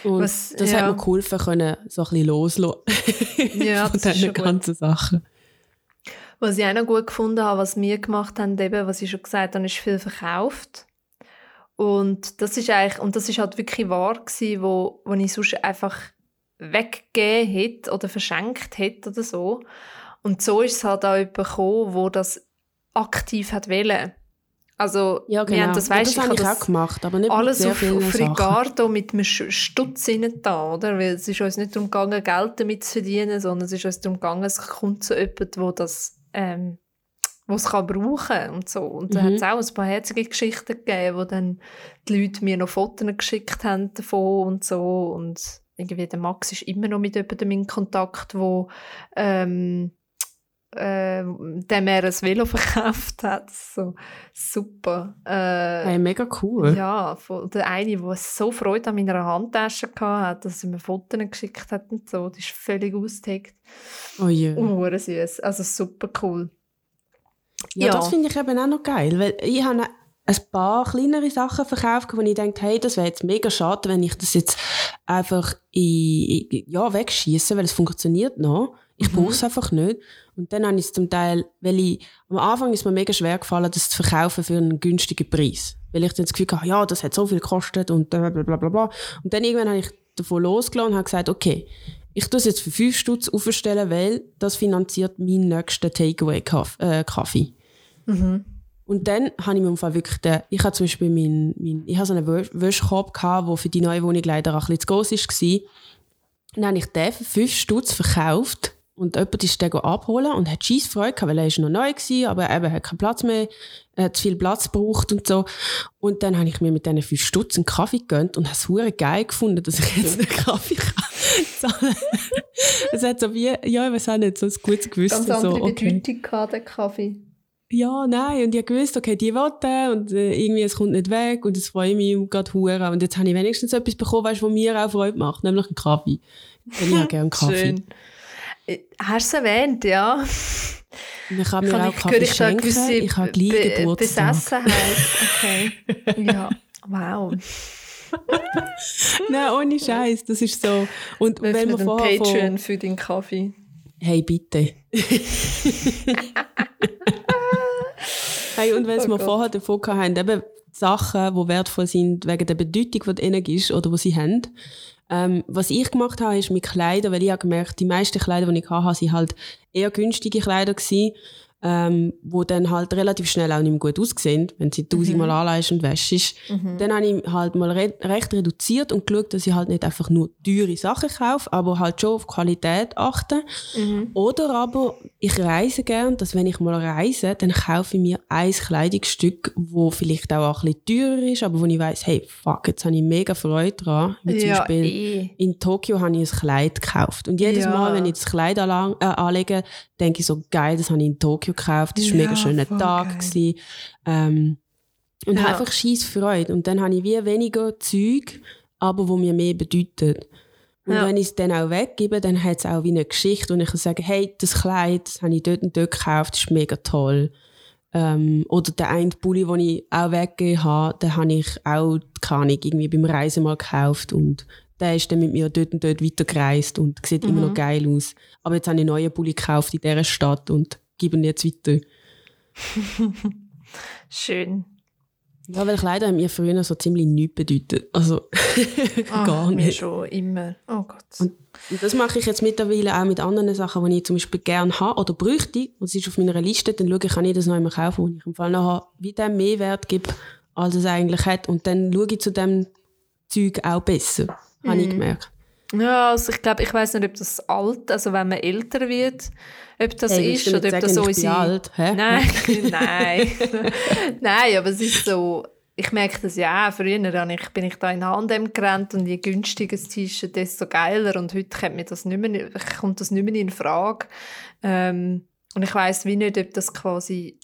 Und Was- das ja. hat mir geholfen, können so ein bisschen loslassen. *laughs* Ja, *laughs* von diesen schon gut. ganzen Sachen. Was ich auch noch gut gefunden habe, was wir gemacht haben, eben, was ich schon gesagt habe, ist viel verkauft. Und das ist eigentlich, und das ist halt wirklich wahr gewesen, wo, wo ich sonst einfach weggegeben hätte oder verschenkt hätte oder so. Und so ist es halt auch jemand gekommen, wo das aktiv hat wollen. Also, Ja, genau. wir haben das, Ja, weißt, das habe ich habe auch gemacht, aber nicht alles auf, auf. Ricardo mit einem Stutz hinein da, oder? Weil es ist uns nicht darum gegangen, Geld damit zu verdienen, sondern es ist uns darum gegangen, es kommt zu jemandem, wo das, ähm, wo es kann brauchen und so. Und da Mhm. hat es auch ein paar herzige Geschichten gegeben, wo dann die Leute mir noch Fotos geschickt haben davon und so. Und irgendwie der Max ist immer noch mit jemandem in Kontakt, wo ähm, äh, dem er ein Velo *laughs* verkauft hat. So super. Äh, Hey, mega cool. ja, von der eine, der so Freude an meiner Handtasche hatte, dass er mir Fotos geschickt hat und so. Die ist völlig ausgeheckt. Oh je. Oh, süß. Also super cool. Ja, Ja. das finde ich eben auch noch geil, weil ich habe ein paar kleinere Sachen verkauft, wo ich denke, hey, das wäre jetzt mega schade, wenn ich das jetzt einfach in, in, ja, wegschieße, weil es funktioniert noch. Ich Mhm. brauche es einfach nicht. Und dann habe ich es zum Teil, weil ich, am Anfang ist mir mega schwer gefallen, das zu verkaufen für einen günstigen Preis. Weil ich dann das Gefühl hatte, ja, das hat so viel gekostet und bla bla bla bla. Und dann irgendwann habe ich davon losgelassen und habe gesagt, okay, ich tue es jetzt für 5 Stutz aufstellen, weil das finanziert meinen nächsten Takeaway-Kaffee. Mhm. Und dann habe ich mir im Fall wirklich den, ich habe zum Beispiel mein, mein, ich habe so einen Wö- Wäschkorb gehabt, der für die neue Wohnung leider auch ein bisschen zu gross war. Dann habe ich den für 5 Stutz verkauft und jemand ist den abholen und hat scheiß Freude gehabt, weil er ist noch neu war, aber eben hat keinen Platz mehr, er hat zu viel Platz gebraucht und so. Und dann habe ich mir mit diesen 5 Stutz einen Kaffee gegönnt und habe es geil gefunden, dass ich jetzt einen Kaffee kann. Es hat so wie, ja, ich weiß auch nicht, so ein gutes Gewissen. Ganz andere so, okay. Bedeutung gehabt, der Kaffee. Ja, nein. Und ich habe gewusst, okay, die den und äh, irgendwie, es kommt nicht weg und jetzt freue ich mich gerade hure. Und jetzt habe ich wenigstens etwas bekommen, weißt, was mir auch Freude macht, nämlich einen Kaffee. Ich habe gerne Kaffee. Schön. Hast du es erwähnt, ja? Ich kann mir Kann auch ich, Kaffee ich schenken. gewisse Ich habe gleich Be- Geburtstag. Besessenheit. Okay. *laughs* ja, wow. *laughs* Nein, ohne Scheiß, das ist so. Und Wir wenn wir öffnen vorher Patreon für den Kaffee. hey, bitte. *laughs* hey, und wenn Oh wir vorher davon hatten, eben Sachen, die wertvoll sind wegen der Bedeutung, die denen ist oder die sie haben. Ähm, was ich gemacht habe, ist mit Kleidern, weil ich habe gemerkt, die meisten Kleider, die ich hatte, sind halt eher günstige Kleider gewesen, ähm, wo dann halt relativ schnell auch nicht mehr gut aussehen, wenn sie tausendmal anleihst und wäschst. Dann habe ich halt mal re recht reduziert und geschaut, dass ich halt nicht einfach nur teure Sachen kaufe, aber halt schon auf Qualität achte. Oder aber ich reise gern, dass wenn ich mal reise, dann kaufe ich mir ein Kleidungsstück, wo vielleicht auch ein bisschen teurer ist, aber wo ich weiß, hey, fuck, jetzt habe ich mega Freude dran. Wie zum ja, Beispiel eh. in Tokio habe ich ein Kleid gekauft. Und jedes Ja. Mal, wenn ich das Kleid äh, anlege, denke ich so, geil, das habe ich in Tokio gekauft. Das war ein Ja, mega schöner Tag. Gewesen. Ähm, und Ja. habe einfach scheiß Freude. Und dann habe ich wie weniger Zeug, aber wo mir mehr bedeutet. Und Ja. wenn ich es dann auch weggebe, dann hat es auch wie eine Geschichte, und ich kann sagen, hey, das Kleid, das habe ich dort und dort gekauft, das ist mega toll. Ähm, oder der eine Pulli, den ich auch weggegeben habe, den habe ich auch, keine Ahnung, irgendwie beim Reisen mal gekauft und der ist dann mit mir dort und dort weitergereist und sieht immer noch geil aus. Aber jetzt habe ich einen neuen Pulli gekauft in dieser Stadt und gebe ihn jetzt weiter. *laughs* Schön. Ja, weil Kleider haben mir früher so ziemlich nichts bedeutet. Also *laughs* gar Ah, Mir nicht. schon immer. Oh Gott. Und Und das mache ich jetzt mittlerweile auch mit anderen Sachen, die ich zum Beispiel gerne habe oder bräuchte. Und es ist auf meiner Liste, dann schaue ich, kann ich das noch einmal kaufen, wo ich im Fall nachher wie dem mehr Wert gebe, als es eigentlich hat. Und dann schaue ich zu dem Zeug auch besser, habe ich gemerkt. Ja, also ich glaube, ich weiß nicht, ob das alt, also wenn man älter wird, ob das Hey, ist oder ob das so unsere... alt, hä? Nein, *laughs* nein. *laughs* nein, aber es ist so, ich merke das ja auch, früher ich, bin ich da in H&M gerannt und je günstiger das T-Shirt, desto geiler und heute kommt, mir das nicht mehr, kommt das nicht mehr in Frage. Ähm, und ich weiß wie nicht, ob das quasi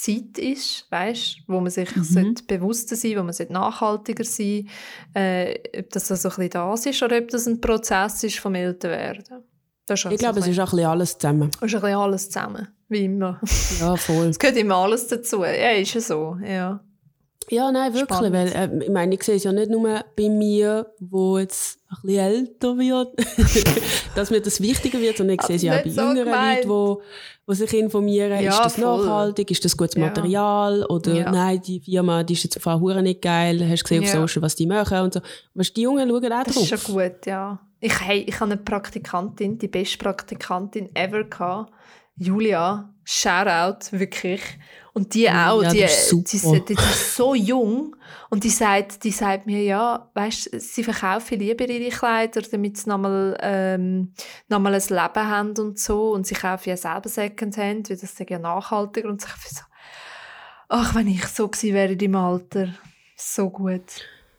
Zeit ist, weißt, wo man sich mhm. bewusster sein, wo man nachhaltiger sein, äh, ob das so ein bisschen das ist oder ob das ein Prozess ist vom Älterwerden. ich also glaube, es ist auch ein bisschen alles zusammen. Es ist ein bisschen alles zusammen, wie immer. Ja, voll. *laughs* es gehört immer alles dazu. Ja, ist ja so, ja. Ja, nein, wirklich, Spannend. weil äh, ich meine, ich sehe es ja nicht nur bei mir, wo jetzt ein bisschen älter wird, *laughs* dass mir das wichtiger wird, sondern ich sehe es ja auch bei so jüngeren gemeint. Leuten, die, sich informieren, ja, ist das voll. nachhaltig, ist das gutes ja. Material oder ja. nein, die Firma, die ist jetzt einfach nicht geil, hast du gesehen auf Social, was die machen und so. Weißt, die Jungen schauen auch das drauf. Das ist schon gut, ja. Ich, hey, ich hatte eine Praktikantin, die beste Praktikantin ever gehabt, Julia, Shoutout, wirklich. Und die auch, ja, die, die, die, die, ist so jung und die sagt, die sagt mir, ja, weißt, sie verkaufen lieber ihre Kleider, damit sie nochmal, ähm, nochmal ein Leben haben und so und sie kaufen ja selber Secondhand, weil das ja nachhaltiger und so. Ach, wenn ich so gewesen wäre in deinem Alter, so gut.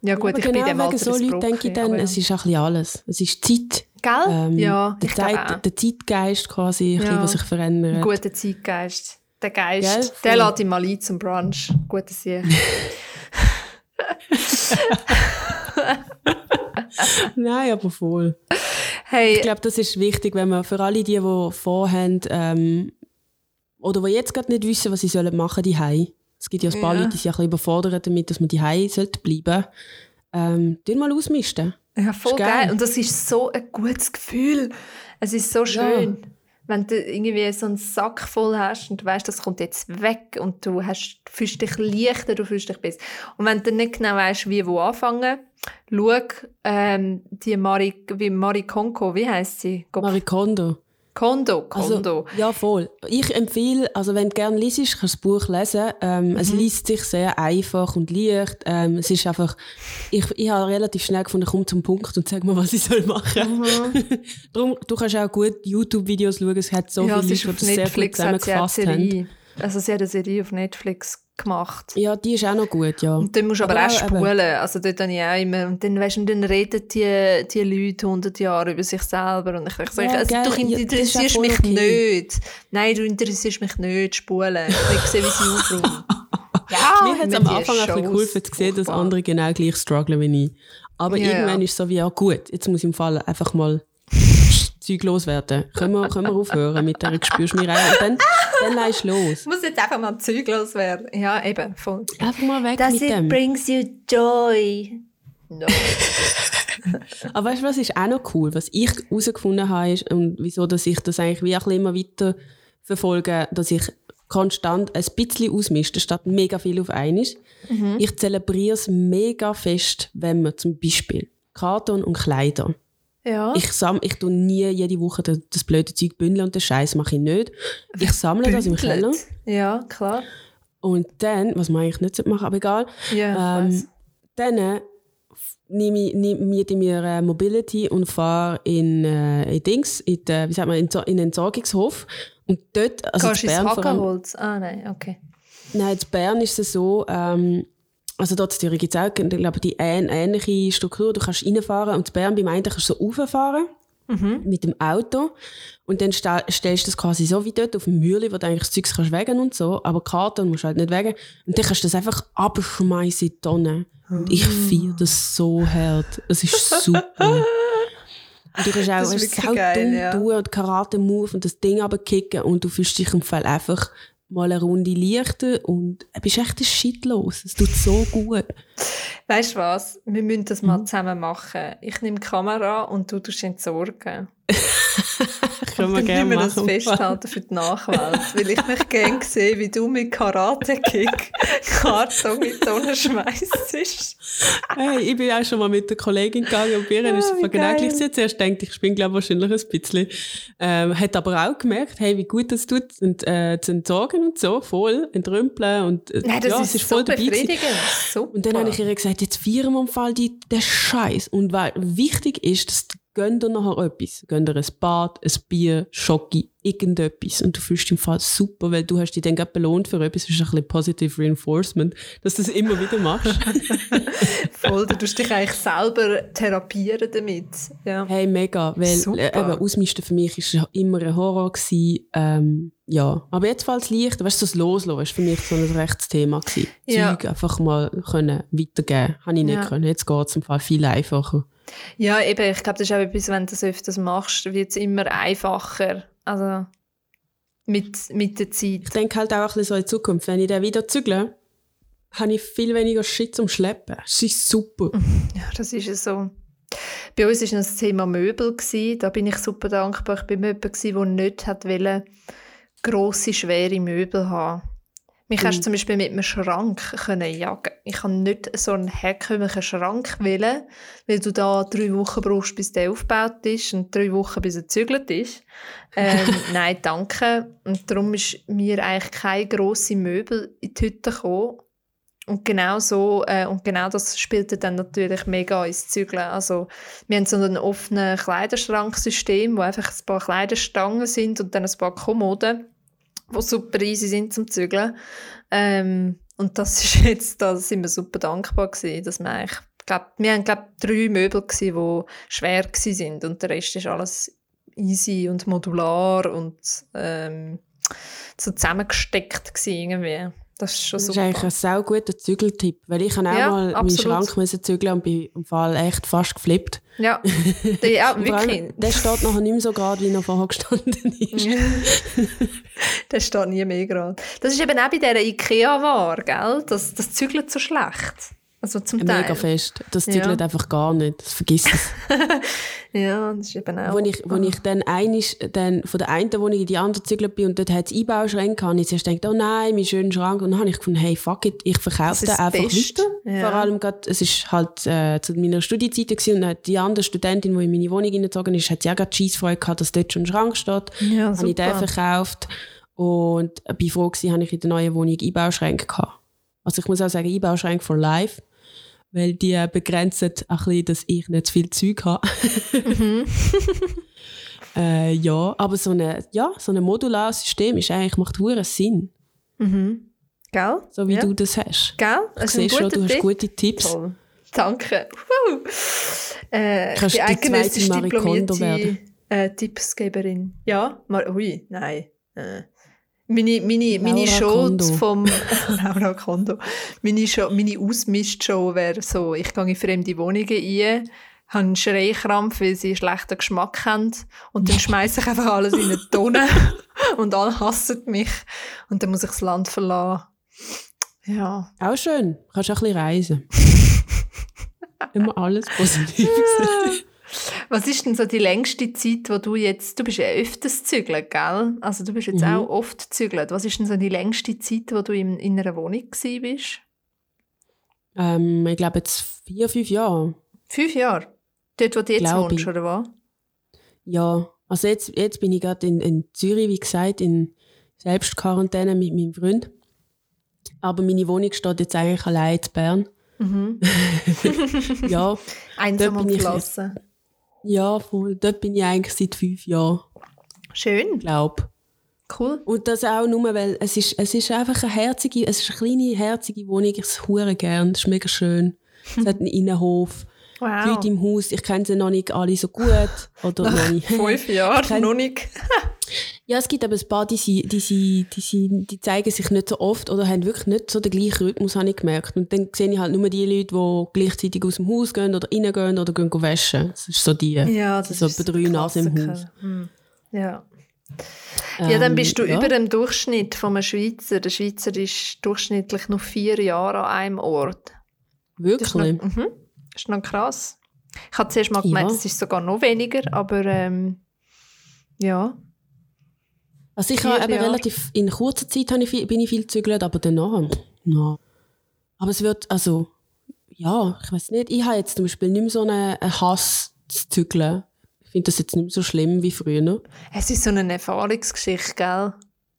Ja gut, ich genau bin dem Alter so Leute denke ich dann, ja. es ist ein bisschen alles. Es ist Zeit. Gell? Ähm, ja, der, Zeit, der Zeitgeist quasi, ja. bisschen, was sich verändert. Ein guter Zeitgeist. Der Geist, Gell? der lädt ihn mal ein zum Brunch. Gute Sieg. *laughs* Nein, aber voll. Hey. Ich glaube, das ist wichtig, wenn man für alle die, die vorhaben, ähm, oder die jetzt gerade nicht wissen, was sie sollen machen sollen, es gibt ja ein paar ja. Leute, die sich ein bisschen überfordern damit, dass man die bleiben sollte bleiben. Ähm, mal ausmisten. Ja, voll geil. geil. Und das ist so ein gutes Gefühl. Es ist so schön. Ja wenn du irgendwie so einen Sack voll hast und du weißt, das kommt jetzt weg und du hast, fühlst dich leichter, du fühlst dich besser. Und wenn du nicht genau weißt, wie wo anfangen, schau ähm, die Marie, wie Marie Konko, wie heißt sie? Marie Kondo. Kondo, Kondo. Also, ja, voll. Ich empfehle, also wenn du gerne liest, kannst du das Buch lesen. Ähm, mhm. Es liest sich sehr einfach und leicht. Ähm, es ist einfach, ich, ich habe relativ schnell gefunden, komm zum Punkt und sag mir, was ich soll machen. Mhm. *laughs* Darum, du kannst auch gut YouTube-Videos schauen. Es hat so ja, viele Leute, die das sehr gut zusammengefasst haben. Also sie hat eine Serie auf Netflix gemacht. Ja, die ist auch noch gut, ja. Und dann musst du aber, aber auch spulen. Eben. Also dort habe ich auch immer, und dann, weißt, und dann reden die, die Leute 100 Jahre über sich selber und ich denke, ja, also, du interessierst ja, mich okay. nicht. Nein, du interessierst mich nicht, spulen. Ich sehe, wie sie aufräumen. *laughs* ja, Mir hat es am Anfang ein bisschen geholfen zu sehen, dass andere genau gleich strugglen wie ich. Aber ja, irgendwann ist es so wie, ja gut, jetzt muss ich im Fall einfach mal Zeug loswerden. Können wir, können wir aufhören mit der Gespürschmierei? Und dann, dann leist los. Ich muss jetzt einfach mal Zeug loswerden. Ja, eben, voll. Einfach mal weg Does mit dem. brings you joy. No. *laughs* Aber weißt du, was ist auch noch cool? Was ich herausgefunden habe, ist, und wieso dass ich das eigentlich wie auch immer weiter verfolge, dass ich konstant ein bisschen ausmische, statt mega viel auf einmal. Mhm. Ich zelebriere es mega fest, wenn man zum Beispiel Karton und Kleider ja. Ich, sam ich tue nie jede Woche das, das blöde Zeug bündeln und den Scheiß mache ich nicht. Ich sammle Bündelt. das im Keller. Ja, klar. Und dann, was man eigentlich nicht machen aber egal, ja, ähm, dann äh, nehme ich, nehme, miete mir äh, Mobility und fahre in, äh, in Dings, in, die, wie sagt man, in, in den Entsorgungshof. Und dort, also Gehst Bern vor allem, Ah, nein, okay. Nein, in Bern ist es so, ähm, also dort in Zürich gibt es auch ich glaube, die ähnliche Struktur. Du kannst reinfahren und in Bern beim einen kannst du so rauffahren mhm. mit dem Auto und dann stellst du das quasi so wie dort auf dem Mühle, wo du eigentlich das Zeug kannst wegen und so, aber Karton musst du halt nicht wegen. Und dann kannst du das einfach abschmeißen in die Tonne. Und ich ah. feiere das so hart. Das ist super. Und du kannst auch, das ist geil, dumm ja. tun und Karate-Move und das Ding abkicken und du fühlst dich im Fall einfach mal eine Runde leichter und du bist echt ein Shit los. Es tut so gut. *laughs* Weißt du was? Wir müssen das mal mhm. zusammen machen. Ich nehme die Kamera und du tust entsorgen. *laughs* Können wir gerne machen. das festhalten für die Nachwelt. weil ich mich gerne sehe, wie du mit Karate-Kick Karton mit Tonnen schmeißt. hey, ich bin auch schon mal mit der Kollegin gegangen und Birren oh, ist genau gleich sie zuerst denkt, ich bin glaube wahrscheinlich ein bisschen. Ähm, hat aber auch gemerkt, hey, wie gut das tut, und, äh, zu entsorgen und so, voll entrümpeln und äh, Nein, das ja, ist, ist voll so dabei. Und dann habe ich ihr gesagt, jetzt feiern wir im Fall die, den Scheiß. Und weil wichtig ist, dass gönn dir nachher etwas. Gönn dir ein Bad, ein Bier, Schoki, irgendetwas. Und du fühlst dich im Fall super, weil du hast dich dann gerade belohnt für etwas. Das ist ein bisschen Positive Reinforcement, dass du das immer wieder machst. *laughs* Voll, du tust dich eigentlich selber therapieren damit. Ja. Hey, mega, weil äh, eben, Ausmisten für mich war immer ein Horror. Gewesen. Ähm, ja, aber jetzt fällt es leicht, weißt du, das Loslassen war für mich so ein Rechtsthema. Gewesen. Ja. Zeug einfach mal können weitergeben Habe ich nicht ja. können. Jetzt geht es im Fall viel einfacher. Ja, eben, ich glaube, das ist auch etwas, wenn du das öfters machst, wird es immer einfacher. Also mit, mit der Zeit. Ich denke halt auch ein bisschen so in Zukunft, wenn ich dann wieder zügle, habe ich viel weniger Shit zum Schleppen. Das ist super. *laughs* Ja, das ist es so. Bei uns war das Thema Möbel. Gewesen. Da bin ich super dankbar. Ich war jemand, der nicht wollte, grosse, schwere Möbel haben mich hast du mhm. zum Beispiel mit einem Schrank können jagen. Ich kann nicht so einen herkömmlichen Schrank wählen, weil du da drei Wochen brauchst, bis der aufgebaut ist und drei Wochen, bis er gezügelt ist. Ähm, *laughs* nein, danke. Und darum ist mir eigentlich keine grosse Möbel in die Hütte gekommen. Und genau so, äh, und genau das spielte dann natürlich mega ins Zügeln. Also, wir haben so ein offenes Kleiderschranksystem, wo einfach ein paar Kleiderstangen sind und dann ein paar Kommoden die super easy sind zum Zügeln. Ähm, und das *laughs* ist jetzt, da sind wir super dankbar gewesen, dass wir eigentlich, glaub, wir haben glaub, drei Möbel gewesen, die schwer sind und der Rest ist alles easy und modular und ähm, so zusammengesteckt gewesen irgendwie. Das ist schon das super. ist eigentlich ein sehr guter Zügeltipp, weil ich habe auch ja, mal absolut. meinen Schrank müssen zügeln und bin im Fall echt fast geflippt. Ja, *laughs* ja wirklich. der steht nachher nicht mehr so gerade, wie er vorher gestanden ist. *laughs* der steht nie mehr gerade. Das ist eben auch bei dieser Ikea-Ware, gell? Das, das zügelt so schlecht. Also zum Teil. Mega fest. Das zügelt ja. einfach gar nicht. Das vergisst es. *laughs* ja, das ist eben auch. Wo ich, wo ich dann, einisch, dann von der einen Wohnung in die andere gezügelt bin und dort hat es Einbauschränke, habe ich zuerst gedacht, oh nein, mein schöner Schrank. Und dann habe ich gefunden, hey, fuck it, ich verkaufe den einfach best. weiter. Ja. Vor allem gerade, es war halt äh, zu meiner Studiezeit gewesen, und die andere Studentin, die in meine Wohnung hineingezogen ist, hat ja gerade Scheissfreude gehabt, dass dort schon ein Schrank steht. Ja, habe ich den verkauft. Und bin froh gewesen, habe ich in der neuen Wohnung Einbauschränke gehabt. Also ich muss auch sagen, Einbauschränke for life weil die begrenzen ein bisschen, dass ich nicht zu viel Zeug habe. mhm. *laughs* äh, ja, aber so ein ja, so ein modulares System ist eigentlich, macht hure Sinn. Mhm. Gell? So wie ja. du das hast. Gell? Ich sehe schon, du hast gute Tipps. Toll. Danke. Äh, Kannst die Marie Kondo werden? Äh, Tippsgeberin. Ja? Mar ui, nein. Äh. Meine, meine, meine Show *laughs* vom *laughs* Laura Kondo. Meine, Show, meine Ausmistshow wäre so, ich gehe in fremde Wohnungen ein, habe einen Schreikrampf, weil sie einen schlechten Geschmack haben und dann schmeiße ich einfach alles in eine Tonne *laughs* und alle hassen mich und dann muss ich das Land verlassen. Ja. Auch schön. Du kannst auch ein bisschen reisen. Immer alles positiv Was ist denn so die längste Zeit, wo du jetzt, du bist ja öfters zügelt, gell? Also du bist jetzt mhm. auch oft zügelt. Was ist denn so die längste Zeit, wo du in, in einer Wohnung bist? Ähm, ich glaube jetzt vier, fünf Jahre. Fünf Jahre? Dort, wo du jetzt Glaube wohnst, oder was? Ja, also jetzt, jetzt bin ich gerade in, in Zürich, wie gesagt, in Selbstquarantäne mit meinem Freund. Aber meine Wohnung steht jetzt eigentlich allein in Bern. Mhm. *laughs* ja. *laughs* Einsam und verlassen. Ja, voll. Dort bin ich eigentlich seit fünf Jahren. Schön. Glaub. Cool. Und das auch nur, weil es ist, es ist einfach eine herzige, es ist eine kleine, herzige Wohnung. Ich hure gern. Das ist mega schön. Es hat einen *laughs* Innenhof. Wow. Die Leute im Haus, ich kenne sie noch nicht alle so gut. Oder Nach *laughs* noch nicht. fünf Jahren noch nicht. *laughs* ja, es gibt aber ein paar, die, die, die, die, die zeigen sich nicht so oft oder haben wirklich nicht so den gleichen Rhythmus, habe ich gemerkt. Und dann sehe ich halt nur die Leute, die gleichzeitig aus dem Haus gehen oder reingehen oder gehen waschen. Das ist so die, ja, das so ist bei drei Nasen im Haus. Hm. Ja. Ja, dann bist du ähm, ja. über dem Durchschnitt vom Schweizer. Der Schweizer ist durchschnittlich noch vier Jahre an einem Ort. Wirklich? Das ist noch, mhm. Das ist noch krass. Ich habe zuerst mal gemeint, es ist sogar noch weniger, aber ähm, ja. Also ich habe eben relativ, in kurzer Zeit habe ich viel, bin ich viel gezügelt, aber danach, no. Aber es wird, also, ja, ich weiß nicht, ich habe jetzt zum Beispiel nicht mehr so einen Hass zu zügeln. Ich finde das jetzt nicht mehr so schlimm wie früher. Es ist so eine Erfahrungsgeschichte, gell?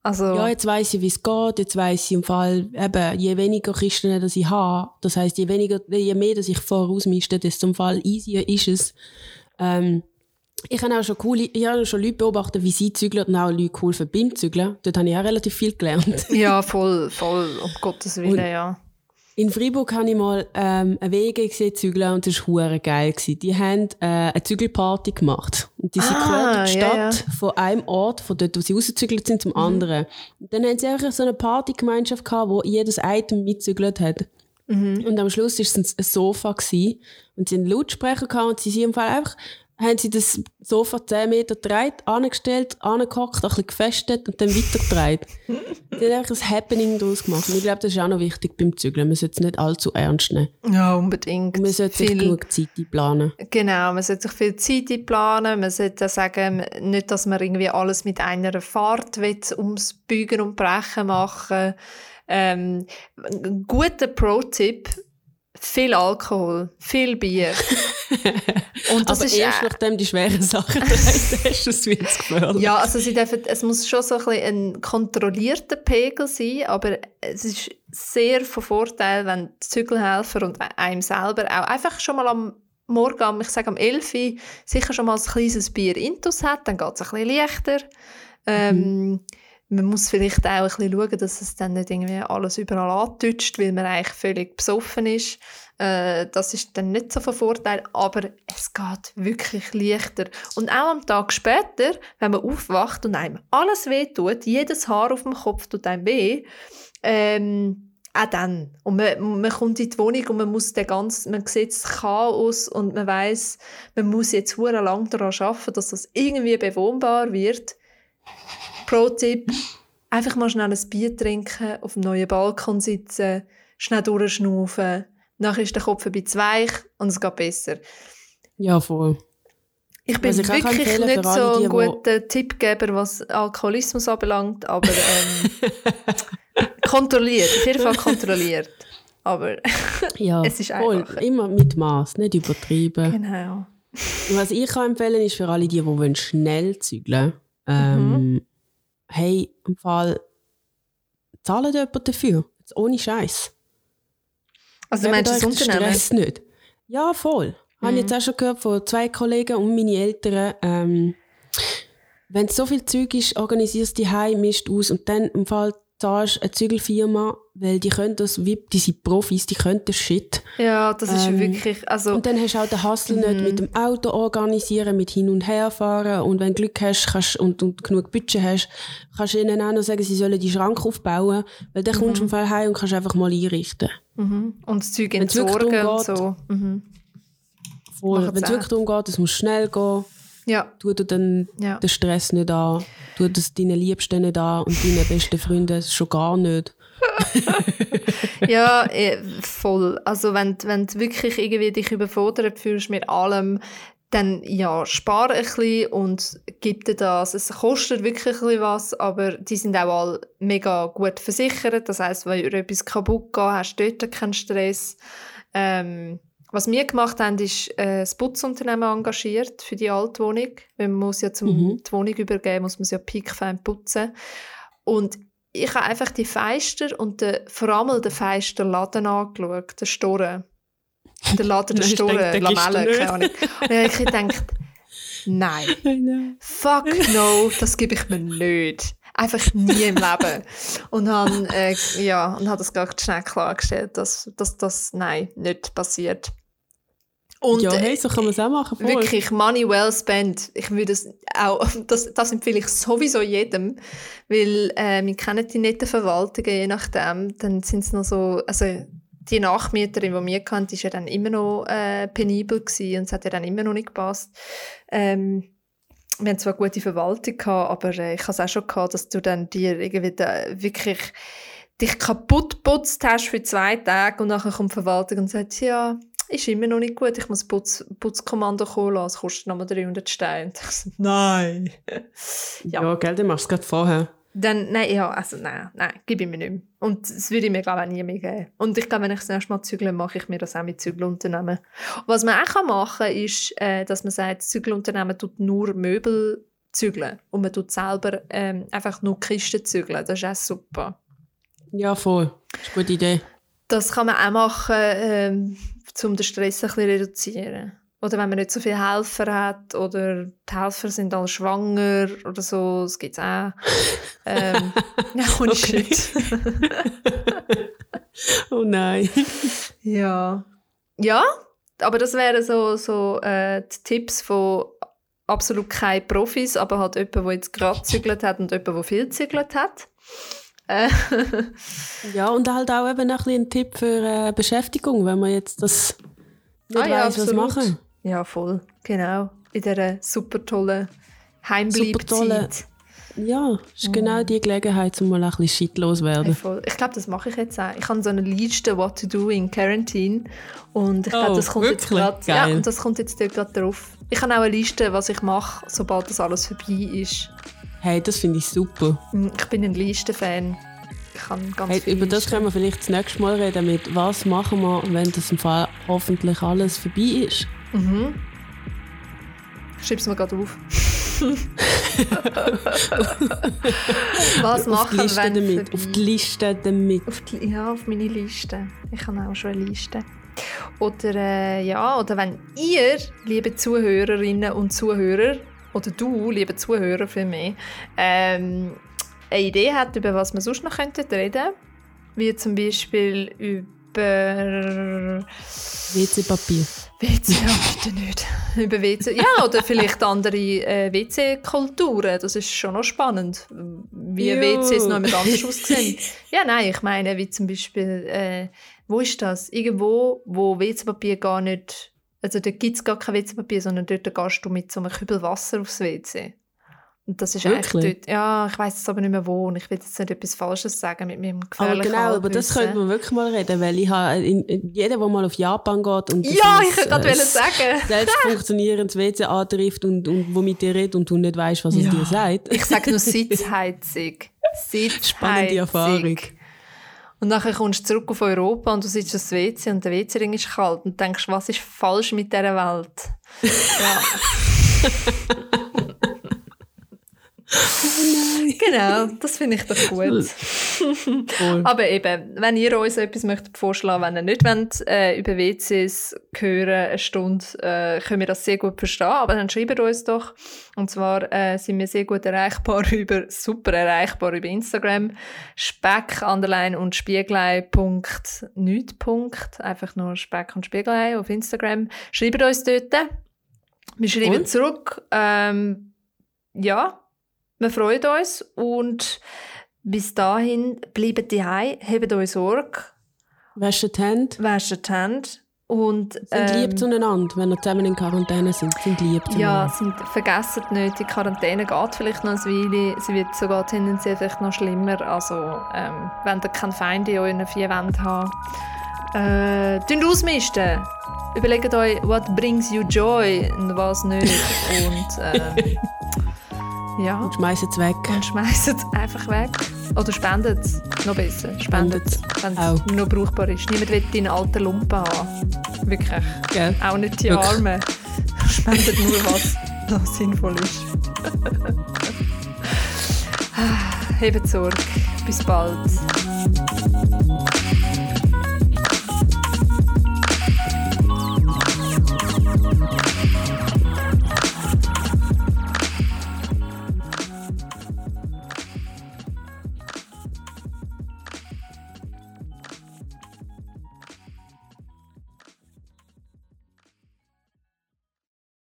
Also ja, jetzt weiß ich, wie es geht. Jetzt weiß ich im Fall, eben, je weniger Kisten dass ich habe, das heißt, je weniger, je mehr, dass ich vorausmischte, desto im Fall easier ist es. Ähm, ich habe auch schon coole, ich habe schon Leute beobachtet, wie sie zügeln und auch Leute geholfen beim Zügeln. Dort habe ich auch relativ viel gelernt. *laughs* ja, voll, voll, um Gottes Willen, und, ja. In Freiburg habe ich mal ähm, eine Wege gesehen, Zügeln, und das war geil. Gewesen. Die haben äh, eine Zügelparty gemacht. Und die sind Ah, quer durch die Stadt, von einem Ort, von dort, wo sie rausgezügelt sind, zum anderen. Und dann haben sie einfach so eine Partygemeinschaft gehabt, wo jedes Item mitzügelt hat. Und am Schluss war es ein Sofa. Gewesen. Und sie einen Lautsprecher gehabt, und sie sind im Fall einfach haben sie das Sofa 10 Meter gedreht, angestellt, angehockt, ein bisschen gefestet und dann weitergedreht. *laughs* sie haben einfach ein Happening daraus gemacht. Und ich glaube, das ist auch noch wichtig beim Zügeln. Man sollte es nicht allzu ernst nehmen. Ja, unbedingt. Und man sollte sich Viel- genug Zeit einplanen. Genau, man sollte sich viel Zeit einplanen. Man sollte sagen, nicht, dass man irgendwie alles mit einer Fahrt will, ums Bügen und Brechen machen. Ähm, ein guter Pro-Tipp, viel Alkohol, viel Bier. *laughs* und das Aber ist erst äh, nachdem die schweren Sachen *laughs* hast, ist es wieder gefährlich. ja, also sie dürfen, es muss schon so ein, bisschen ein kontrollierter Pegel sein, aber es ist sehr von Vorteil, wenn die Zügelhelfer und einem selber auch einfach schon mal am Morgen, am- ich sage am 11 Uhr, sicher schon mal ein kleines Bier intus hat, dann geht es ein bisschen leichter. Ähm, Man muss vielleicht auch ein bisschen schauen, dass es dann nicht irgendwie alles überall antutscht, weil man eigentlich völlig besoffen ist. Äh, das ist dann nicht so von Vorteil, aber es geht wirklich leichter. Und auch am Tag später, wenn man aufwacht und einem alles weh tut, jedes Haar auf dem Kopf tut einem weh, ähm, auch dann. Und man, man kommt in die Wohnung und man muss den ganzen, man sieht das Chaos und man weiß, man muss jetzt lang daran arbeiten, dass das irgendwie bewohnbar wird. Pro-Tipp, einfach mal schnell ein Bier trinken, auf dem neuen Balkon sitzen, schnell durchschnaufen, nachher ist der Kopf ein bisschen weich und es geht besser. Ja, voll. Ich bin ich wirklich empfehlen nicht so ein guter Tippgeber, was Alkoholismus anbelangt, aber ähm, *laughs* kontrolliert, auf jeden Fall kontrolliert. Aber *laughs* Ja, *laughs* Es ist voll. Immer mit Maß, nicht übertrieben. genau. Und Was ich kann empfehlen ist für alle, die, die wollen schnell zügeln ähm, hey, im Fall zahlen jemand dafür. Jetzt ohne Scheiß. Also du meinst das Unternehmen? Stress nicht. Ja, voll. Habe ich jetzt auch schon gehört von zwei Kollegen und meine Eltern. Ähm, wenn so viel Zeug ist, organisierst du die Heim, mischt aus und dann im Fall zahlst eine Zügelfirma, weil die können das, wie, die sind Profis, die können das Shit. Ja, das ist Ähm, wirklich, also Und dann hast du auch den Hustle nicht Mhm. mit dem Auto organisieren, mit hin und her fahren. Und wenn du Glück hast kannst, und, und genug Budget hast, kannst du ihnen auch noch sagen, sie sollen die Schrank aufbauen, weil dann kommst du im Fall heim und kannst einfach mal einrichten. mhm. und das Zeug entsorgen darum und geht. so. Mhm. Wenn es wirklich darum geht, es muss schnell gehen, Ja, tu dir dann ja. den Stress nicht an, tu das deinen Liebsten nicht an und deinen besten Freunden schon gar nicht. *laughs* ja, eh, voll. Also wenn, du- wenn du wirklich irgendwie dich überfordert fühlst mit allem, dann ja, spare ein bisschen und gib dir das. Es kostet wirklich ein bisschen was, aber die sind auch alle mega gut versichert. Das heisst, wenn dir etwas kaputt geht, hast du dort keinen Stress. Ähm, was wir gemacht haben, ist äh, das Putzunternehmen engagiert für die Altwohnung. Man muss ja zum Mhm. die Wohnung übergeben, muss man sie ja piekfein putzen. Und ich habe einfach die Feister und den, vor allem den Feister Laden angeschaut, den Storen. Den Laden *laughs* der ich Storen, Lamellen, keine Ahnung. Und dann habe ich gedacht, nein, *laughs* fuck no, das gebe ich mir nicht. Einfach nie im Leben. Und habe äh, ja, und habe das ganz schnell klargestellt, dass, dass das nein, nicht passiert. Und ja, äh, hey, so kann man es auch machen. Voll. Wirklich, money well spent. Ich würde es auch, *laughs* das, das empfehle ich sowieso jedem, weil äh, wir kennen die netten Verwaltungen, je nachdem, dann sind es noch so, also die Nachmieterin, die wir kannten, ist ja dann immer noch äh, penibel gewesen und es hat ja dann immer noch nicht gepasst. Ähm, wir haben zwar gute Verwaltung gehabt, aber äh, ich habe es auch schon gehabt, dass du dann dir irgendwie da wirklich dich kaputt putzt hast für zwei Tage und nachher kommt die Verwaltung und sagt, ja, ist immer noch nicht gut, ich muss Putz, Putzkommando kommen lassen, es kostet nochmal 300 Steine. Und ich so, Nein. Ja, ja. gell, dann machst du es gerade vorher. Dann, nein, ja, also nein, nein, gebe ich mir nicht mehr. Und das würde ich mir, glaube ich, auch nie mehr geben. Und ich glaube, wenn ich das nächste Mal zügle, mache ich mir das auch mit Zügelunternehmen. Was man auch machen kann, ist, äh, dass man sagt, das Zügelunternehmen tut nur Möbel zügeln und man tut selber ähm, einfach nur Kisten zügeln. Das ist auch super. Ja, voll. Das ist eine gute Idee. Das kann man auch machen, ähm, um den Stress ein bisschen reduzieren. Oder wenn man nicht so viele Helfer hat oder die Helfer sind alle schwanger oder so, das gibt es auch. *laughs* Ähm, *laughs* ja, Okay. Shit. *laughs* oh nein. Ja. Ja, aber das wären so, so äh, die Tipps von absolut keine Profis, aber halt jemand, der jetzt gerade gezügelt hat und jemand, der viel gezügelt hat. Äh, ja, und halt auch eben ein, ein Tipp für äh, Beschäftigung, wenn man jetzt das nicht Ah ja, weiss, was machen. ja, voll. Genau. In dieser super tollen Super Heimbleibzeit. tolle- Ja, ist Mm. genau die Gelegenheit, um mal ein bisschen Hey, werden. voll. Ich glaube, das mache ich jetzt auch. Ich habe so eine Liste What to do in Quarantine und ich glaube, Oh, das kommt jetzt gerade. Ja, und das kommt jetzt dort gerade drauf. Ich habe auch eine Liste, was ich mache, sobald das alles vorbei ist. Hey, das finde ich super. Mm, Ich bin ein Listenfan. Ich kann ganz Hey, über das können wir vielleicht das nächste Mal reden, mit was machen wir, wenn das im Fall hoffentlich alles vorbei ist. Mhm. Es mir gerade auf. *laughs* was machen, Liste wenn damit. Auf die Liste damit. Auf die, ja, auf meine Liste. Ich habe auch schon eine Liste. Oder, äh, ja, oder wenn ihr, liebe Zuhörerinnen und Zuhörer, oder du, liebe Zuhörer für mich, ähm, eine Idee habt, über was wir sonst noch könnten reden wie zum Beispiel über WC-Papier. WC, ja, bitte nicht. Über WC. Ja, oder vielleicht andere äh, WC-Kulturen. Das ist schon noch spannend, wie Jo. WCs noch jemand anders aussehen. Ja, nein, ich meine, wie zum Beispiel, äh, wo ist das? Irgendwo, wo WC-Papier gar nicht, also da gibt es gar kein WC-Papier, sondern dort gehst du mit so einem Kübel Wasser aufs WC. Und das ist eigentlich dort, ja, ich weiß jetzt aber nicht mehr wo und ich will jetzt nicht etwas Falsches sagen mit meinem Aber gefährlichen genau, über das könnte man wirklich mal reden, weil ich habe, in, in, jeder, der mal auf Japan geht und Ja, ich wollte gerade äh, *laughs* sagen. selbst funktionierendes WC antrifft und, und wo mit dir redet und du nicht weißt, was es Ja. dir sagt. Ich sage nur Sitzheizung. *laughs* Sitzheizung. Spannende Erfahrung. Und nachher kommst du zurück auf Europa und du sitzt das WC und der WC-Ring ist kalt und denkst, was ist falsch mit dieser Welt? *laughs* Ja. *laughs* genau, das finde ich doch gut. Voll. *laughs* Aber eben, wenn ihr uns etwas möchtet vorschlagen, wenn ihr nicht wollt, äh, über WCs hören, eine Stunde, äh, können wir das sehr gut verstehen. Aber dann schreibt uns doch. Und zwar äh, sind wir sehr gut erreichbar *laughs* über, super erreichbar über Instagram. Speck, Underline und Spiegelei, Punkt, nicht Punkt. Einfach nur Speck und Spiegelei auf Instagram. Schreibt uns dort. Wir schreiben Und? zurück. Ähm, ja, wir freuen uns und bis dahin bleibt die habt euch Sorge, Wäscht die Hände, wäscht die Hände und sind ähm, lieb zueinander, wenn ihr zusammen in Quarantäne sind. Sind lieb ja, zueinander. sind, vergessen nicht, die Quarantäne geht vielleicht noch ein Weile, sie wird sogar tendenziell vielleicht noch schlimmer, also ähm, wenn ihr keinen Feind in euren vier Wänden habt, äh, ausmisten. Überlegt euch, what brings you joy und was nicht und *laughs* ähm, ja. Und schmeißt es weg. Und schmeißt es einfach weg. Oder spendet es. Noch besser. Spendet es, wenn es noch brauchbar ist. Niemand will deinen alten Lumpen haben. Wirklich. Gell? Auch nicht die Wirklich. Armen. Spendet nur, was noch sinnvoll ist. *laughs* Hebt Sorge. Bis bald.